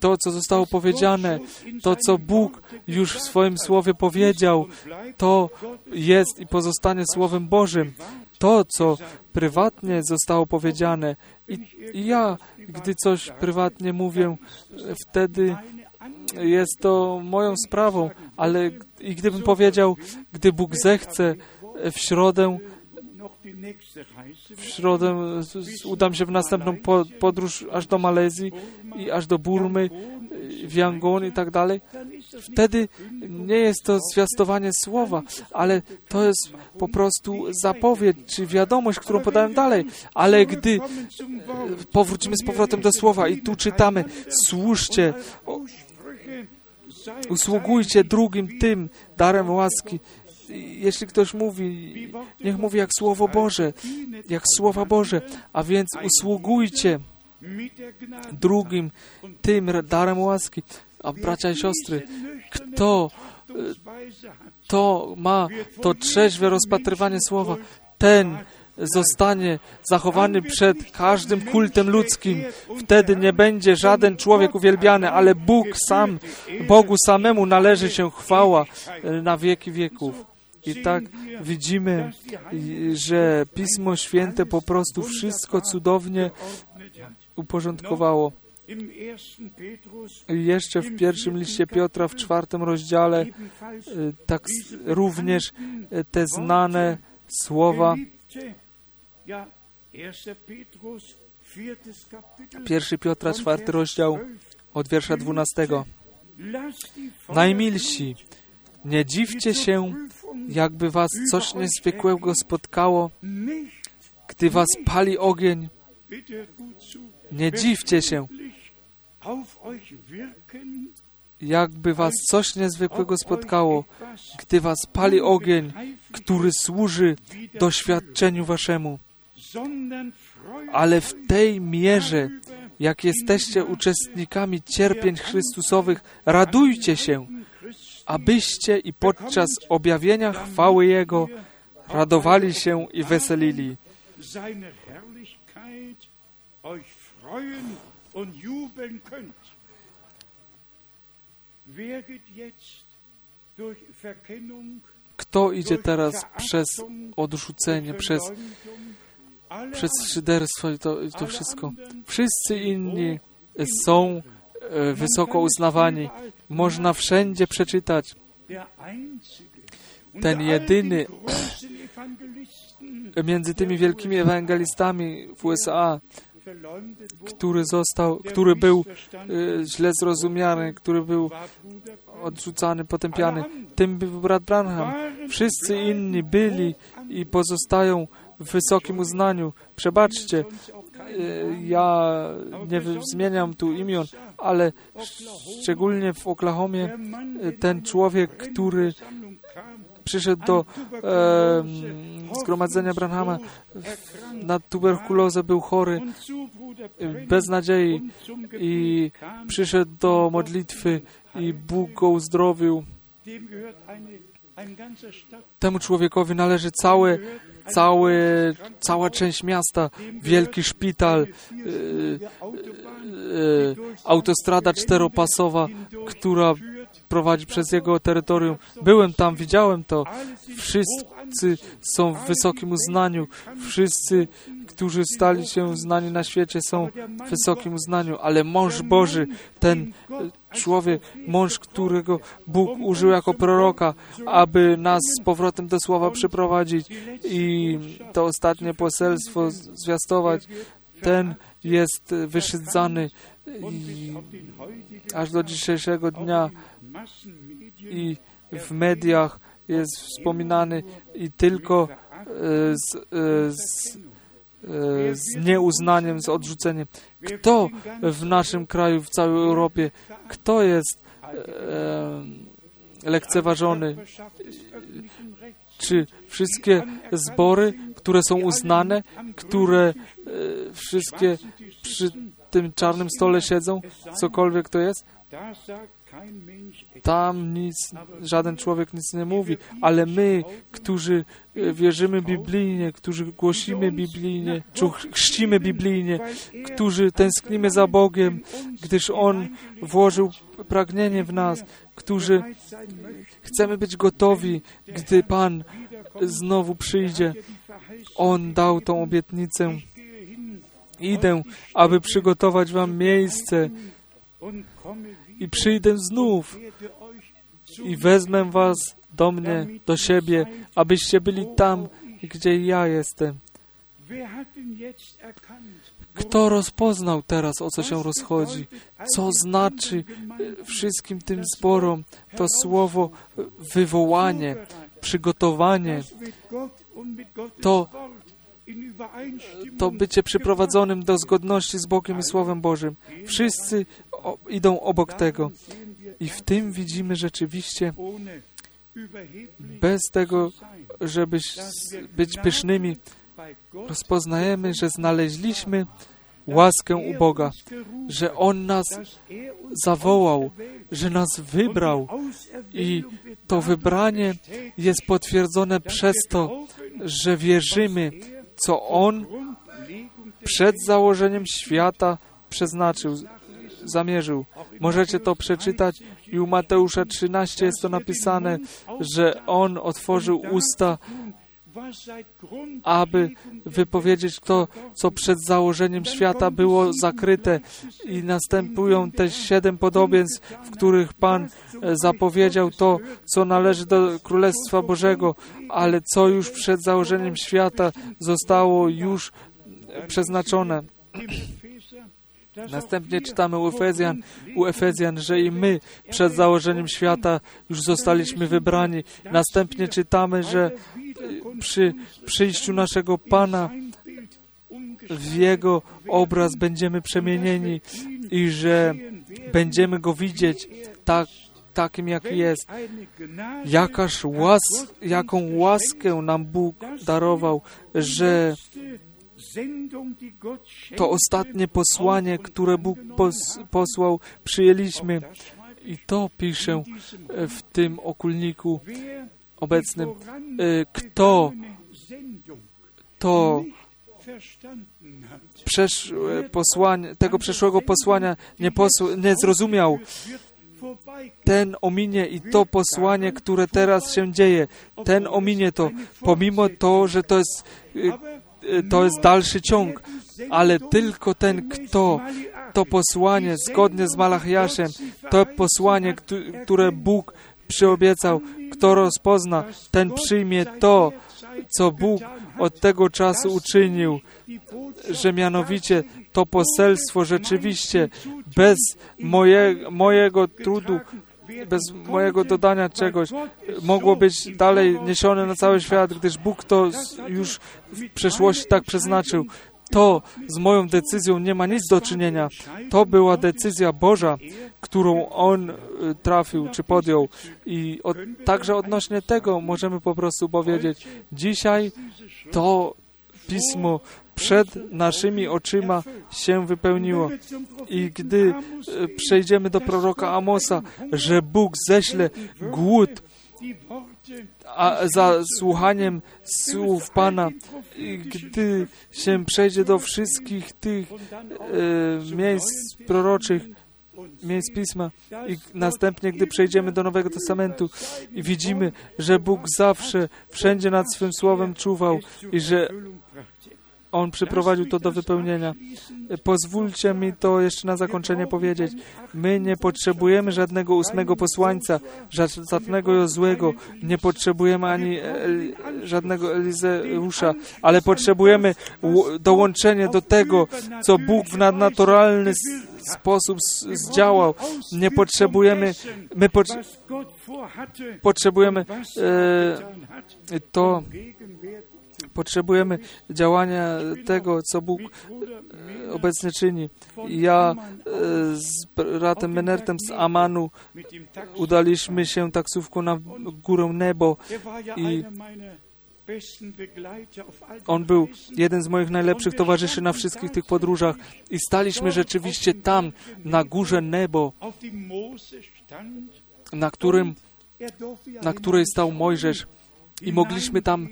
to, co zostało powiedziane, to, co Bóg już w swoim Słowie powiedział, to jest i pozostanie Słowem Bożym. To, co prywatnie zostało powiedziane. I, i ja, gdy coś prywatnie mówię, wtedy jest to moją sprawą, ale i gdybym powiedział, gdy Bóg zechce w środę, W środę udam się w następną podróż aż do Malezji i aż do Burmy, w Yangon i tak dalej. Wtedy nie jest to zwiastowanie słowa, ale to jest po prostu zapowiedź czy wiadomość, którą podałem dalej. Ale gdy powrócimy z powrotem do słowa i tu czytamy, służcie, usługujcie drugim tym darem łaski. Jeśli ktoś mówi, niech mówi jak Słowo Boże, jak Słowa Boże, a więc usługujcie drugim tym darem łaski. A bracia i siostry, kto to ma to trzeźwe rozpatrywanie Słowa, ten zostanie zachowany przed każdym kultem ludzkim. Wtedy nie będzie żaden człowiek uwielbiany, ale Bóg sam, Bogu samemu należy się chwała na wieki wieków. I tak widzimy, że Pismo Święte po prostu wszystko cudownie uporządkowało. I jeszcze w pierwszym liście Piotra, w czwartym rozdziale, tak również te znane słowa Pierwszy Piotra, czwarty rozdział, od wiersza dwunastego. Najmilsi, nie dziwcie się, jakby was coś niezwykłego spotkało, gdy was pali ogień. Nie dziwcie się, jakby was coś niezwykłego spotkało, gdy was pali ogień, który służy doświadczeniu waszemu. Ale w tej mierze, jak jesteście uczestnikami cierpień Chrystusowych, radujcie się, abyście i podczas objawienia chwały Jego radowali się i weselili. Kto idzie teraz przez odrzucenie, przez, przez szyderstwo i to, i to wszystko? Wszyscy inni są wysoko uznawani. Można wszędzie przeczytać. Ten jedyny między tymi wielkimi ewangelistami w USA, który został, który był y, źle zrozumiany, który był odrzucany, potępiany. Tym był brat Branham. Wszyscy inni byli i pozostają w wysokim uznaniu. Przebaczcie, ja nie zmieniam tu imion, ale szczególnie w Oklahomie y, ten człowiek, który przyszedł do e, zgromadzenia Branhama na tuberkulozę, był chory, bez nadziei i przyszedł do modlitwy i Bóg go uzdrowił. Temu człowiekowi należy całe, całe, cała część miasta, wielki szpital, e, e, autostrada czteropasowa, która prowadzi przez jego terytorium. Byłem tam, widziałem to. Wszyscy są w wysokim uznaniu. Wszyscy, którzy stali się znani na świecie, są w wysokim uznaniu. Ale mąż Boży, ten człowiek, mąż, którego Bóg użył jako proroka, aby nas z powrotem do słowa przyprowadzić i to ostatnie poselstwo zwiastować, ten jest wyszydzany aż do dzisiejszego dnia i w mediach jest wspominany i tylko e, z, e, z, e, z nieuznaniem, z odrzuceniem. Kto w naszym kraju, w całej Europie, kto jest lekceważony? Czy wszystkie zbory, które są uznane, które wszystkie przy tym czarnym stole siedzą, cokolwiek to jest? Tam nic, żaden człowiek nic nie mówi, ale my, którzy e, wierzymy biblijnie, którzy głosimy biblijnie, czy chrzcimy biblijnie, którzy tęsknimy za Bogiem, gdyż On włożył pragnienie w nas, którzy chcemy być gotowi, gdy Pan znowu przyjdzie. On dał tą obietnicę. Idę, aby przygotować Wam miejsce i przyjdę znów i wezmę was do mnie, do siebie, abyście byli tam, gdzie ja jestem. Kto rozpoznał teraz, o co się rozchodzi? Co znaczy wszystkim tym zborom to słowo wywołanie, przygotowanie, To- to bycie przyprowadzonym do zgodności z Bogiem i Słowem Bożym. Wszyscy o, idą obok tego. I w tym widzimy rzeczywiście, bez tego, żeby być pysznymi, rozpoznajemy, że znaleźliśmy łaskę u Boga, że On nas zawołał, że nas wybrał i to wybranie jest potwierdzone przez to, że wierzymy, er co On przed założeniem świata przeznaczył, zamierzył. Możecie to przeczytać i u Mateusza 13 jest to napisane, że On otworzył usta, aby wypowiedzieć to, co przed założeniem świata było zakryte. i następują te siedem podobieństw, w których Pan e, zapowiedział to, co należy do Królestwa Bożego, ale co już przed założeniem świata zostało już e, przeznaczone. Następnie czytamy u Efezjan, u Efezjan, że i my przed założeniem świata już zostaliśmy wybrani. Następnie czytamy, że przy przyjściu naszego Pana w Jego obraz będziemy przemienieni i że będziemy Go widzieć tak, takim, jaki jest. Jakaż łas, jaką łaskę nam Bóg darował, że to ostatnie posłanie, które Bóg pos, posłał, przyjęliśmy. I to piszę w tym okulniku obecnym. E, Kto to przeszłe posłanie, tego przeszłego posłania nie, posł, nie zrozumiał, ten ominie i to posłanie, które teraz się dzieje, ten ominie to, pomimo to, że to jest, e, to jest dalszy ciąg, ale tylko ten, kto to posłanie, zgodnie z Malachiaszem, to posłanie, któ- które Bóg przyobiecał, kto rozpozna, ten przyjmie to, co Bóg od tego czasu uczynił, że mianowicie to poselstwo rzeczywiście bez moje, mojego trudu, bez mojego dodania czegoś, mogło być dalej niesione na cały świat, gdyż Bóg to już w przeszłości tak przeznaczył. To z moją decyzją nie ma nic do czynienia. To była decyzja Boża, którą On y, trafił czy podjął. I od, także odnośnie tego możemy po prostu powiedzieć, dzisiaj to pismo przed naszymi oczyma się wypełniło. I gdy e, przejdziemy do proroka Amosa, że Bóg ześle głód a za słuchaniem słów Pana, gdy się przejdzie do wszystkich tych e, miejsc proroczych, miejsc Pisma i następnie, gdy przejdziemy do Nowego Testamentu i widzimy, że Bóg zawsze wszędzie nad swym słowem czuwał i że On przyprowadził to do wypełnienia. Pozwólcie mi to jeszcze na zakończenie powiedzieć. My nie potrzebujemy żadnego ósmego posłańca, żadnego złego, nie potrzebujemy ani El, żadnego Elizeusza, ale potrzebujemy dołączenie do tego, co Bóg w nadnaturalny sposób zdziałał. Nie potrzebujemy, my pot- potrzebujemy e, to, potrzebujemy działania tego, co Bóg e, obecnie czyni. Ja e, z bratem Menertem z Amanu udaliśmy się taksówką na górę Nebo i on był jeden z moich najlepszych towarzyszy na wszystkich tych podróżach i staliśmy rzeczywiście tam, na górze Nebo, na, którym, na której stał Mojżesz i mogliśmy tam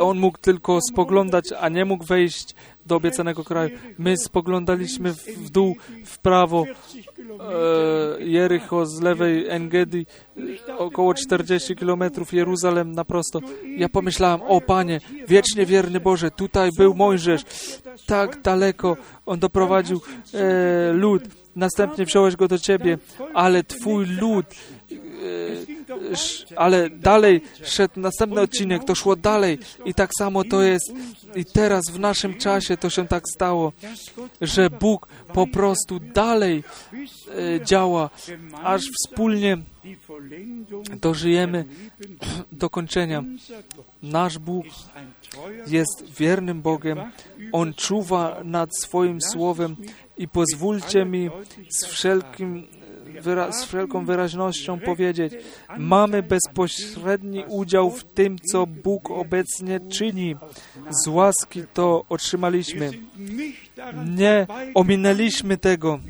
on mógł tylko spoglądać, a nie mógł wejść do obiecanego kraju. My spoglądaliśmy w, dół, w prawo e, Jericho, z lewej Engedi, około 40 kilometrów, Jeruzalem na prosto. Ja pomyślałem, o Panie, wiecznie wierny Boże, tutaj był Mojżesz, tak daleko on doprowadził e, lud. Następnie wziąłeś go do Ciebie, ale Twój lud ale dalej szedł następny odcinek, to szło dalej i tak samo to jest i teraz w naszym czasie to się tak stało, że Bóg po prostu dalej e, działa, aż wspólnie dożyjemy dokończenia. Nasz Bóg jest wiernym Bogiem. On czuwa nad swoim słowem i pozwólcie mi z, wszelkim, wyra- z wszelką wyraźnością powiedzieć, mamy bezpośredni udział w tym, co Bóg obecnie czyni. Z łaski to otrzymaliśmy. Nie ominęliśmy tego.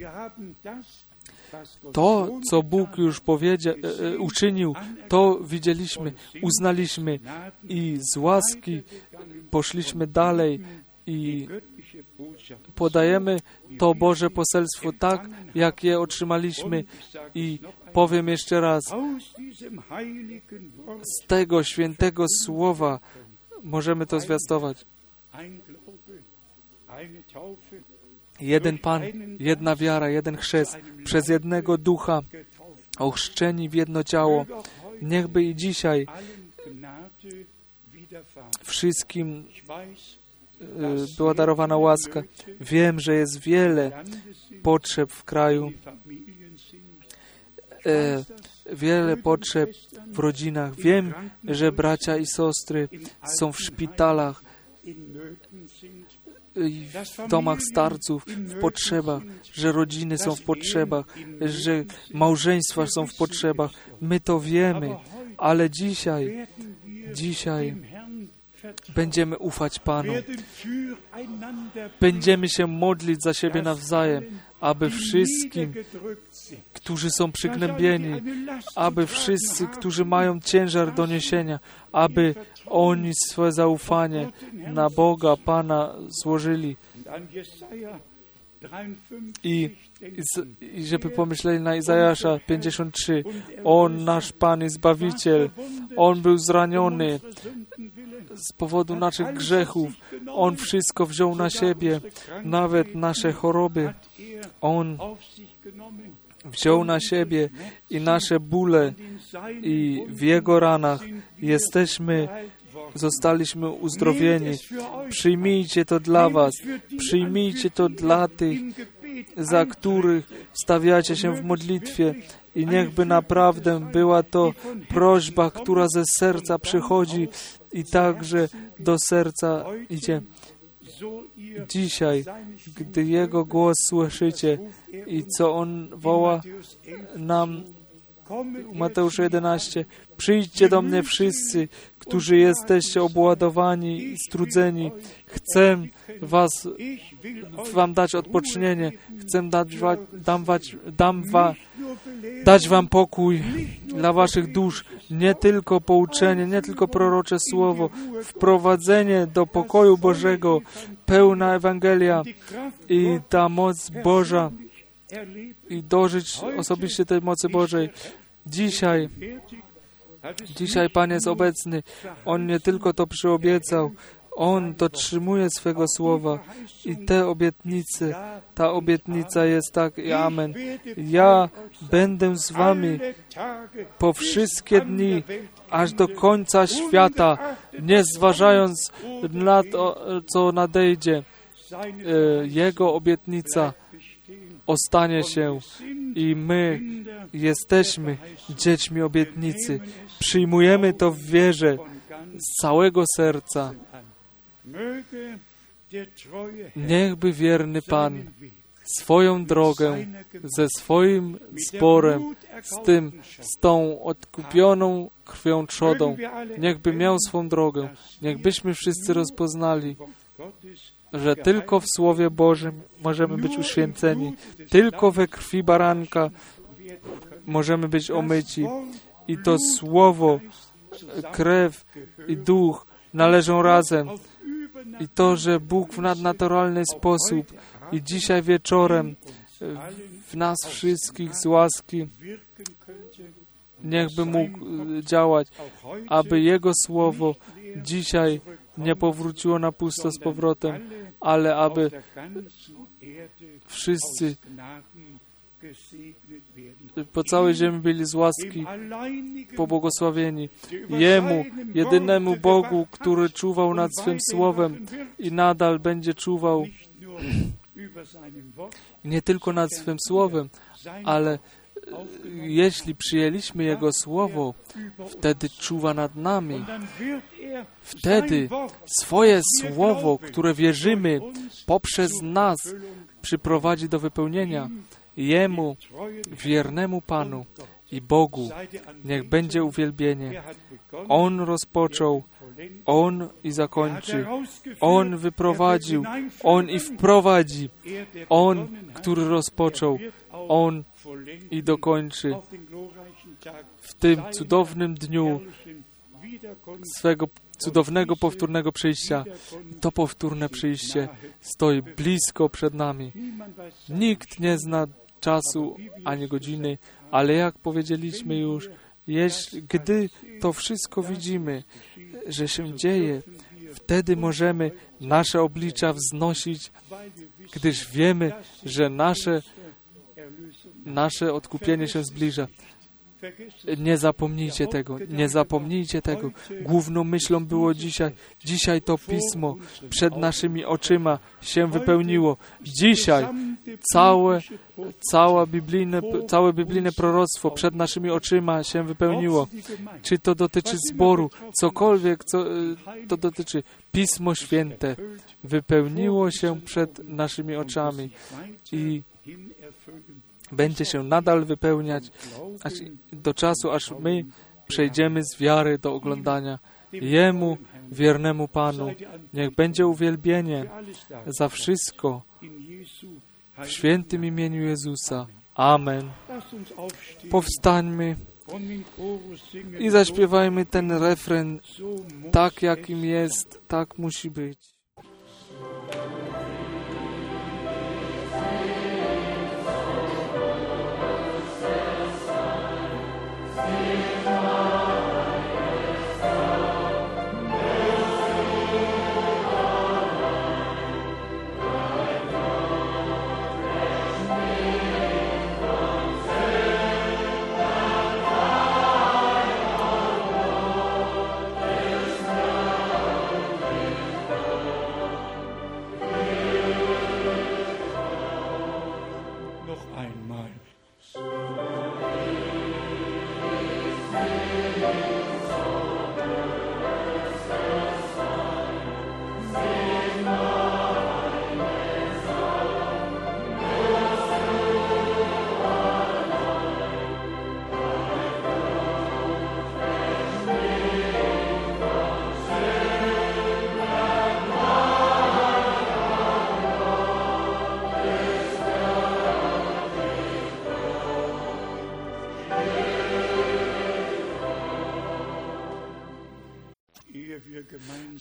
To, co Bóg już powiedział, e, e, uczynił, to widzieliśmy, uznaliśmy i z łaski poszliśmy dalej i podajemy to Boże poselstwo tak, jak je otrzymaliśmy i powiem jeszcze raz, z tego świętego słowa możemy to zwiastować. Jeden Pan, jedna wiara, jeden chrzest, przez jednego ducha, ochrzczeni w jedno ciało. Niechby i dzisiaj wszystkim była darowana łaska. Wiem, że jest wiele potrzeb w kraju, e, wiele potrzeb w rodzinach. Wiem, że bracia i siostry są w szpitalach, i w domach starców, w potrzebach, że rodziny są w potrzebach, że małżeństwa są w potrzebach. My to wiemy, ale dzisiaj, dzisiaj będziemy ufać Panu. Będziemy się modlić za siebie nawzajem, aby wszystkim, którzy są przygnębieni, aby wszyscy, którzy mają ciężar do niesienia, aby oni swoje zaufanie na Boga, Pana złożyli. I, i, żeby pomyśleli na Izajasza 53. On, nasz Pan i Zbawiciel, On był zraniony z powodu naszych grzechów. On wszystko wziął na siebie, nawet nasze choroby. On wziął na siebie i nasze bóle i w Jego ranach jesteśmy, zostaliśmy uzdrowieni. Przyjmijcie to dla Was, przyjmijcie to dla tych, za których stawiacie się w modlitwie i niechby naprawdę była to prośba, która ze serca przychodzi i także do serca idzie. Dzisiaj, gdy Jego głos słyszycie i co On woła nam w Mateuszu 11, przyjdźcie do mnie wszyscy, którzy jesteście obładowani strudzeni. Chcę was, wam dać odpocznienie. Chcę dać, dam, dam wa, dać wam pokój dla waszych dusz. Nie tylko pouczenie, nie tylko prorocze słowo, wprowadzenie do pokoju Bożego, pełna Ewangelia i ta moc Boża i dożyć osobiście tej mocy Bożej. Dzisiaj, dzisiaj Pan jest obecny. On nie tylko to przyobiecał, On dotrzymuje swego słowa i te obietnice, ta obietnica jest tak i amen. Ja będę z wami po wszystkie dni, aż do końca świata, nie zważając na to, co nadejdzie. E, Jego obietnica ostanie się i my jesteśmy dziećmi obietnicy. Przyjmujemy to w wierze z całego serca. Niechby wierny Pan swoją drogę ze swoim zborem, z tym, z tą odkupioną krwią trzodą, niechby miał swą drogę. Niechbyśmy wszyscy rozpoznali, że tylko w Słowie Bożym możemy być uświęceni, tylko we krwi baranka możemy być omyci. I to Słowo, krew i duch należą razem. I to, że Bóg w nadnaturalny sposób i dzisiaj wieczorem w nas wszystkich z łaski niechby mógł y, działać, aby Jego Słowo dzisiaj nie powróciło na pusto z powrotem, ale aby wszyscy po całej ziemi byli z łaski pobłogosławieni. Jemu, jedynemu Bogu, który czuwał nad swym słowem i nadal będzie czuwał nie tylko nad swym słowem, ale e, jeśli przyjęliśmy Jego słowo, wtedy czuwa nad nami. Wtedy swoje słowo, które wierzymy poprzez nas, przyprowadzi do wypełnienia. Jemu, wiernemu Panu i Bogu, niech będzie uwielbienie. On rozpoczął, On i zakończy. On wyprowadził, On i wprowadzi. On, który rozpoczął, On i dokończy. W tym cudownym dniu swego cudownego powtórnego przyjścia. To powtórne przyjście stoi blisko przed nami. Nikt nie zna czasu ani godziny, ale jak powiedzieliśmy już, jeśli, gdy to wszystko widzimy, że się dzieje, wtedy możemy nasze oblicza wznosić, gdyż wiemy, że nasze, nasze odkupienie się zbliża. Nie zapomnijcie tego, nie zapomnijcie tego. Główną myślą było dzisiaj, dzisiaj to pismo przed naszymi oczyma się wypełniło. Dzisiaj całe, całe, biblijne, całe biblijne proroctwo przed naszymi oczyma się wypełniło. Czy to dotyczy zboru, cokolwiek, co y, to dotyczy, Pismo Święte wypełniło się przed naszymi oczami i będzie się nadal wypełniać aż do czasu, aż my przejdziemy z wiary do oglądania. Jemu, wiernemu Panu, niech będzie uwielbienie za wszystko w świętym imieniu Jezusa. Amen. Powstańmy i zaśpiewajmy ten refren tak, jakim jest, tak musi być.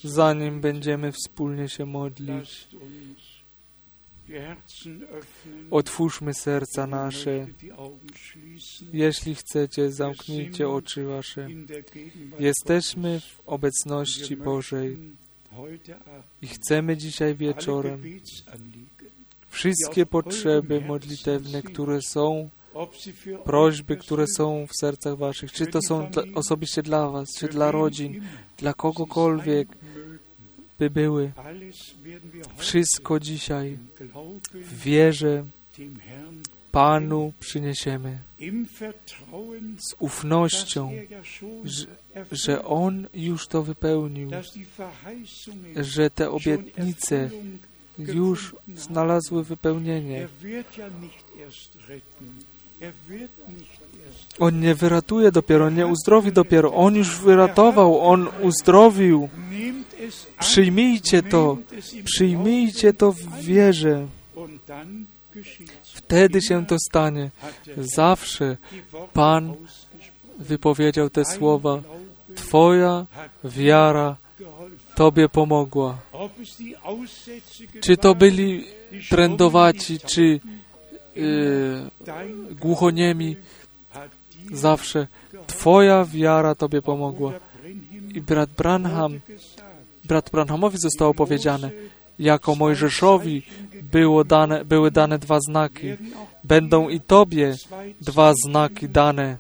Zanim będziemy wspólnie się modlić, otwórzmy serca nasze. Jeśli chcecie, zamknijcie oczy wasze. Jesteśmy w obecności Bożej. i chcemy dzisiaj wieczorem wszystkie potrzeby modlitewne, które są, prośby, które są w sercach waszych, czy to są dla, osobiście dla was, czy dla rodzin, dla kogokolwiek by były, wszystko dzisiaj w wierze Panu przyniesiemy z ufnością, że, że On już to wypełnił, że te obietnice już znalazły wypełnienie. On nie wyratuje dopiero, nie uzdrowi dopiero. On już wyratował, On uzdrowił. Przyjmijcie to, przyjmijcie to w wierze. Wtedy się to stanie. Zawsze Pan wypowiedział te słowa. Twoja wiara. Tobie pomogła. Czy to byli trędowaci, czy Dein głuchoniemi, zawsze Twoja wiara Tobie pomogła. I brat Branham, brat Branhamowi zostało powiedziane, jako Mojżeszowi było dane, były dane dwa znaki. będą i Tobie dwa znaki dane.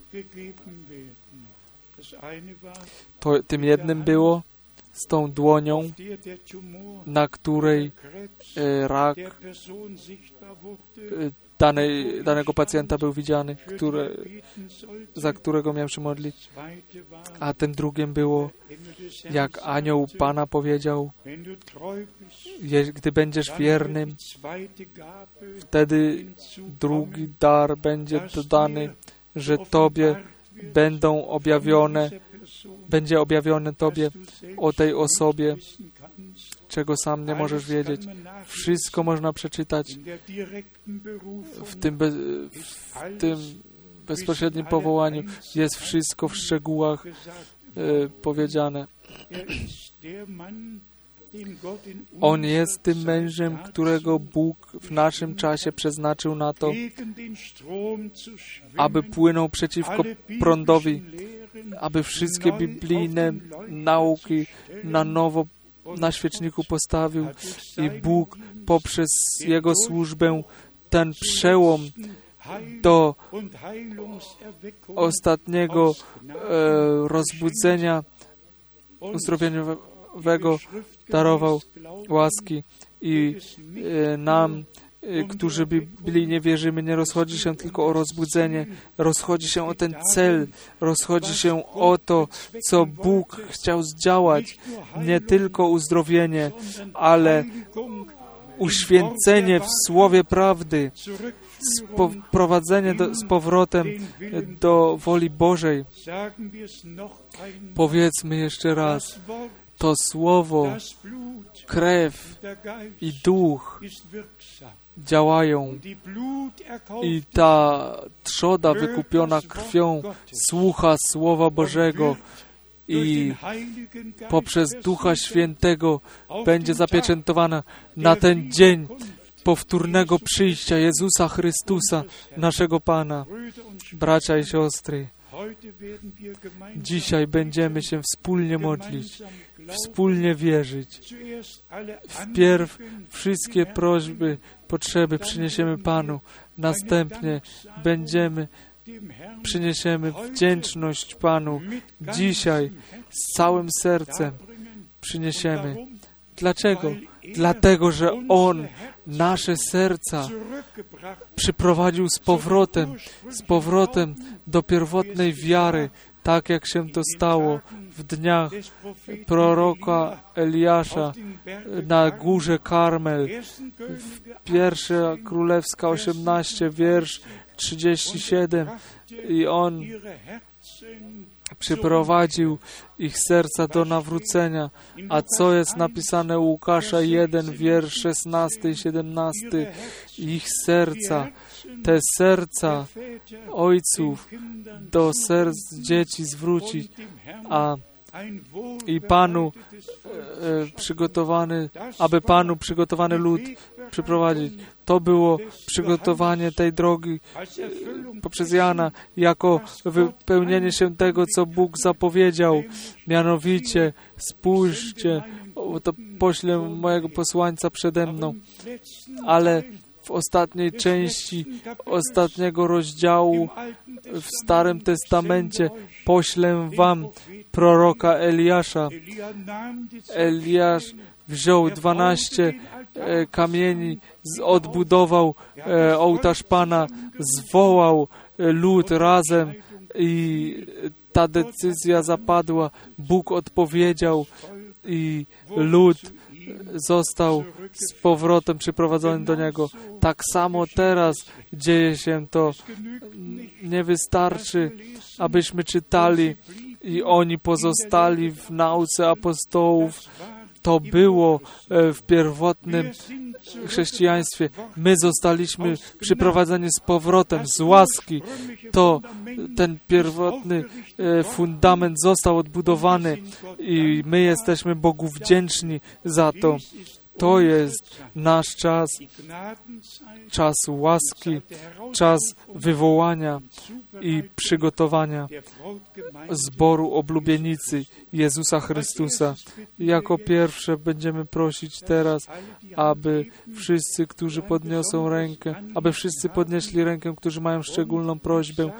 To, tym jednym było z tą dłonią, na której e, rak e, danej, danego pacjenta był widziany, które, za którego miał się modlić. A tym drugim było, jak anioł Pana powiedział, gdy będziesz wiernym, wtedy drugi dar będzie dodany, że Tobie będą objawione, będzie objawione Tobie o tej osobie, czego sam nie możesz wiedzieć. Wszystko można przeczytać w tym, be, w tym bezpośrednim powołaniu. Jest wszystko w szczegółach e, powiedziane. On jest tym mężem, którego Bóg w naszym czasie przeznaczył na to, aby płynął przeciwko prądowi, aby wszystkie biblijne nauki na nowo na świeczniku postawił i Bóg poprzez Jego służbę ten przełom do ostatniego e, rozbudzenia uzdrowieniowego darował łaski i e, nam, którzy byli nie wierzymy, nie rozchodzi się tylko o rozbudzenie, rozchodzi się o ten cel, rozchodzi się o to, co Bóg chciał zdziałać, nie tylko uzdrowienie, ale uświęcenie w słowie prawdy, sprowadzenie z powrotem do woli Bożej. Powiedzmy jeszcze raz, to słowo, krew i duch działają i ta trzoda wykupiona krwią słucha Słowa Bożego i poprzez Ducha Świętego będzie zapieczętowana na ten dzień powtórnego przyjścia Jezusa Chrystusa, naszego Pana. Bracia i siostry, dzisiaj będziemy się wspólnie modlić, wspólnie wierzyć. Wpierw wszystkie prośby, potrzeby przyniesiemy Panu, następnie będziemy przyniesiemy wdzięczność Panu dzisiaj z całym sercem przyniesiemy. Dlaczego? Dlatego, że On nasze serca przyprowadził z powrotem, z powrotem do pierwotnej wiary, tak jak się to stało w dniach proroka Eliasza na górze Karmel. Pierwsza Królewska 18, wiersz 37 i on przyprowadził ich serca do nawrócenia. A co jest napisane u Łukasza 1, wiersz 16 i 17? Ich serca, te serca ojców do serc dzieci zwrócić, a i Panu e, przygotowany, aby Panu przygotowany lud przyprowadzić. To było przygotowanie tej drogi e, poprzez Jana jako wypełnienie się tego, co Bóg zapowiedział. Mianowicie, spójrzcie, to poślę mojego posłańca przede mną. Ale w ostatniej części ostatniego rozdziału w Starym Testamencie poślę wam proroka Eliasza. Eliasz wziął dwanaście e, kamieni, odbudował e, ołtarz Pana, zwołał e, lud razem i ta decyzja zapadła. Bóg odpowiedział i lud został z powrotem przyprowadzony do Niego. Tak samo teraz dzieje się to. Nie wystarczy, abyśmy czytali i oni pozostali w nauce apostołów. To było e, w pierwotnym chrześcijaństwie. My zostaliśmy przyprowadzeni z powrotem, z łaski. To ten pierwotny e, fundament został odbudowany i my jesteśmy Bogu wdzięczni za to. To jest nasz czas, czas łaski, czas wywołania i przygotowania zboru oblubienicy Jezusa Chrystusa. Jako pierwsze będziemy prosić teraz, aby wszyscy, którzy podniosą rękę, aby wszyscy podnieśli rękę, którzy mają szczególną prośbę,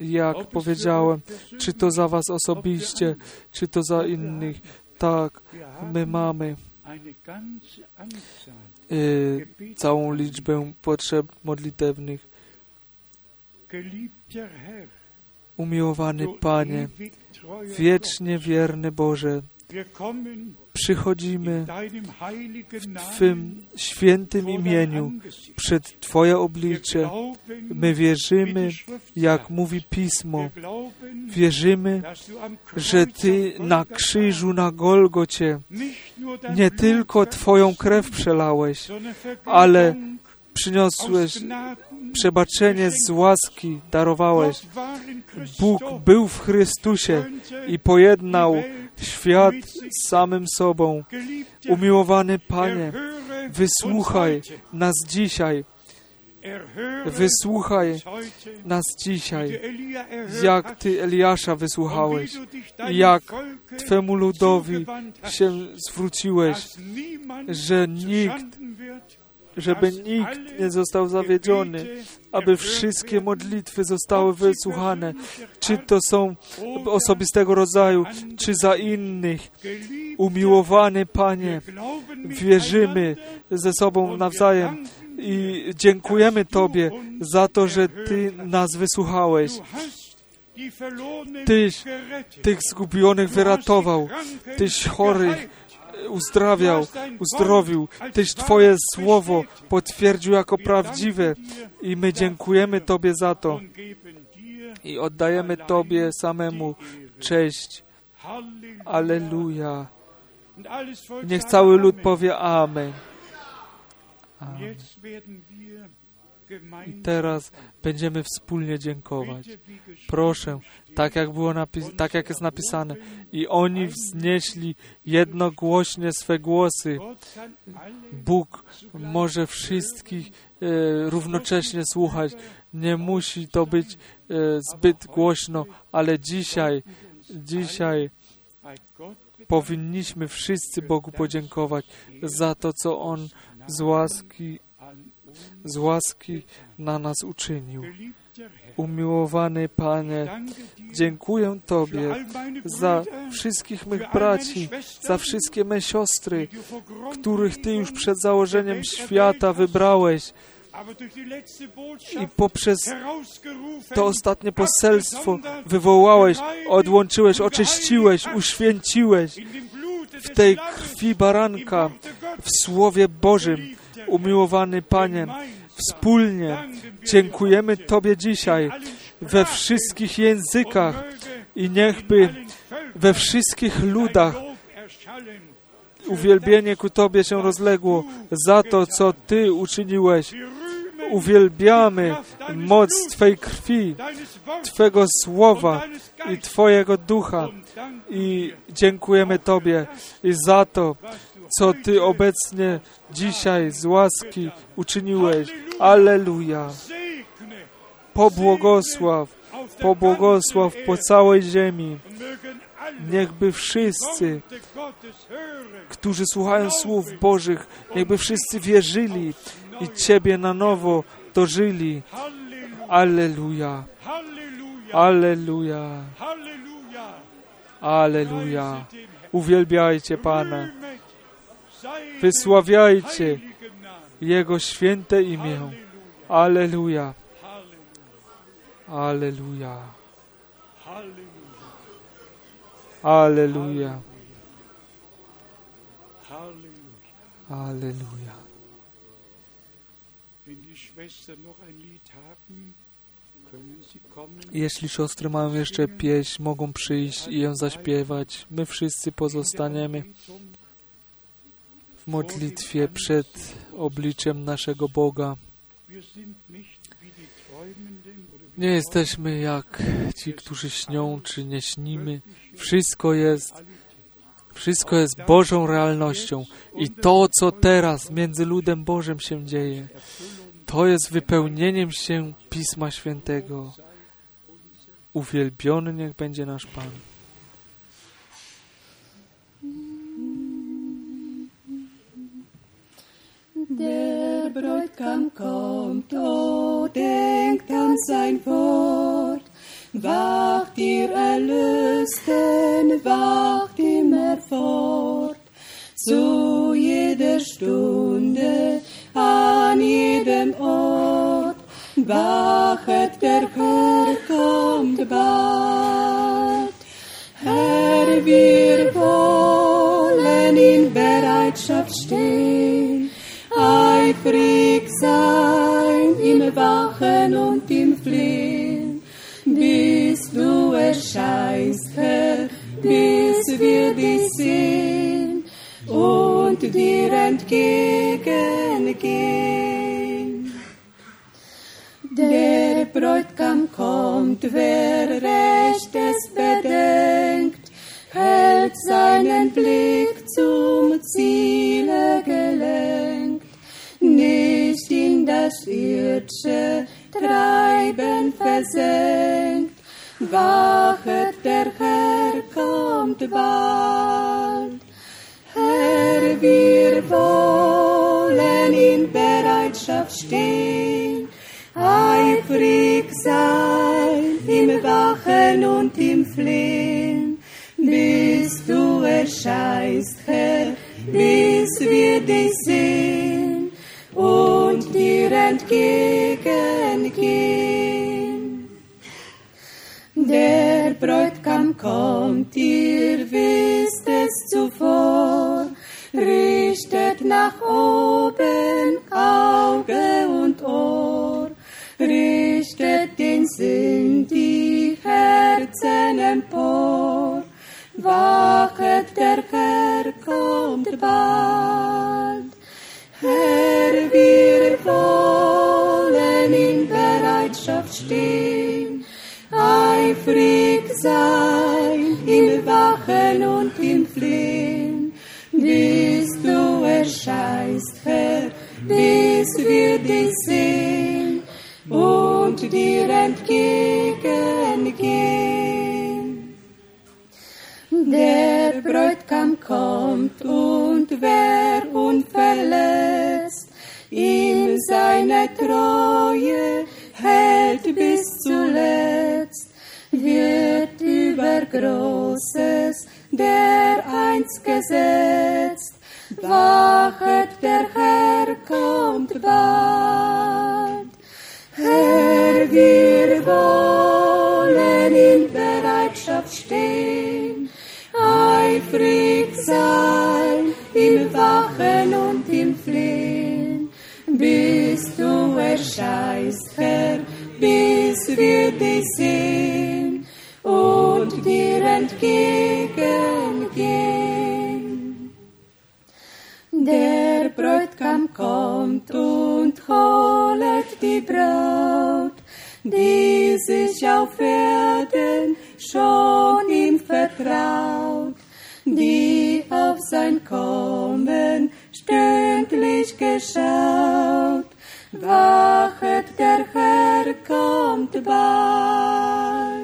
jak powiedziałem, czy to za Was osobiście, czy to za innych. Tak, my mamy całą liczbę potrzeb modlitewnych. Umiłowany Panie, wiecznie wierny Boże, przychodzimy w Twym świętym imieniu przed Twoje oblicze. My wierzymy, jak mówi Pismo. Wierzymy, że Ty na krzyżu na Golgocie nie tylko Twoją krew przelałeś, ale przyniosłeś przebaczenie z łaski, darowałeś. Bóg był w Chrystusie i pojednał świat samym sobą. Umiłowany Panie, wysłuchaj nas dzisiaj. Wysłuchaj nas dzisiaj, jak Ty Eliasza wysłuchałeś, jak Twemu ludowi się zwróciłeś, że nikt żeby nikt nie został zawiedziony, aby wszystkie modlitwy zostały wysłuchane, czy to są osobistego rodzaju, czy za innych. Umiłowany Panie, wierzymy ze sobą nawzajem i dziękujemy Tobie za to, że Ty nas wysłuchałeś. Tyś tych zgubionych wyratował, Tyś chorych uzdrawiał, uzdrowił. Tyś Twoje słowo potwierdził jako prawdziwe i my dziękujemy Tobie za to i oddajemy Tobie samemu cześć. Aleluja. Niech cały lud powie Amen. Amen. Teraz będziemy wspólnie dziękować. Proszę, tak jak, było napis- tak jak jest napisane. I oni wznieśli jednogłośnie swe głosy. Bóg może wszystkich e, równocześnie słuchać. Nie musi to być e, zbyt głośno, ale dzisiaj, dzisiaj powinniśmy wszyscy Bogu podziękować za to, co On z łaski, z łaski na nas uczynił. Umiłowany Panie, dziękuję Tobie za wszystkich mych braci, za wszystkie me siostry, których Ty już przed założeniem świata wybrałeś i poprzez to ostatnie poselstwo wywołałeś, odłączyłeś, oczyściłeś, uświęciłeś w tej krwi baranka, w Słowie Bożym. Umiłowany Panie, wspólnie dziękujemy Tobie dzisiaj we wszystkich językach i niechby we wszystkich ludach uwielbienie ku Tobie się rozległo za to, co Ty uczyniłeś. Uwielbiamy moc Twej krwi, Twego słowa i Twojego ducha i dziękujemy Tobie i za to, co Ty obecnie dzisiaj z łaski uczyniłeś. Alleluja. Pobłogosław, pobłogosław po całej ziemi. Niechby wszyscy, którzy słuchają słów Bożych, niechby wszyscy wierzyli i Ciebie na nowo dożyli. Alleluja. Alleluja. Alleluja. Uwielbiajcie Pana. Wysławiajcie Jego święte imię. Alleluja. Alleluja. Alleluja. Alleluja. Jeśli siostry mają jeszcze pieśń, mogą przyjść i ją zaśpiewać. My wszyscy pozostaniemy w modlitwie przed obliczem naszego Boga. Nie jesteśmy jak ci, którzy śnią, czy nie śnimy. Wszystko jest Wszystko jest Bożą realnością i to, co teraz między ludem Bożym się dzieje, to jest wypełnieniem się Pisma Świętego. Uwielbiony niech będzie nasz Pan. Der Bräutigam kommt, oh, denkt an sein Wort. Wacht ihr Erlösten, wacht immer fort. Zu jeder Stunde, an jedem Ort. Wachet, der Herr kommt bald. Herr, wir wollen in Bereitschaft stehen, eifrig sein im Wachen und im Flehen, bis du erscheinst, Herr, bis wir dich sehen und dir entgegengehen. Der Bräutigam kommt, wer Rechtes bedenkt, hält seinen Blick zum Ziele gelenkt, irdische Treiben versenkt. Wachet, der Herr kommt bald. Herr, wir wollen in Bereitschaft stehen, eifrig sein im Wachen und im Flehen, bis du erscheinst, Herr, bis wir dich sehen entgegengehen. Der Bräutigam kommt, ihr wisst es zuvor, richtet nach oben Auge und Ohr, richtet den Sinn, die Herzen empor. Wachet, der Herr kommt bald. Sein im Wachen und im Flehen, bis du erscheinst, Herr, bis wir dich sehen und dir entgegengehen. Der Bräutigam kommt und wer unverletzt ihm seine Treue Großes der einst gesetzt. Wachet, der Herr kommt bald. Herr, wir wollen in Bereitschaft stehen, eifrig sein im Wachen und im Flehen, bis du erscheinst, Herr, bis wir dich sehen und dir entgegengehen. Der Bräutigam kommt und holet die Braut, die sich auf Erden schon ihm vertraut, die auf sein Kommen stündlich geschaut. Wachet, der Herr kommt bald.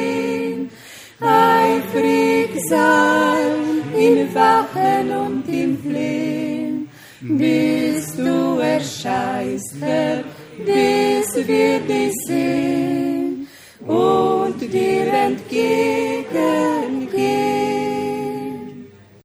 sein im Wachen und im Flehen, bis du erscheinst, Herr, bis wir dich sehen und dir entgegen.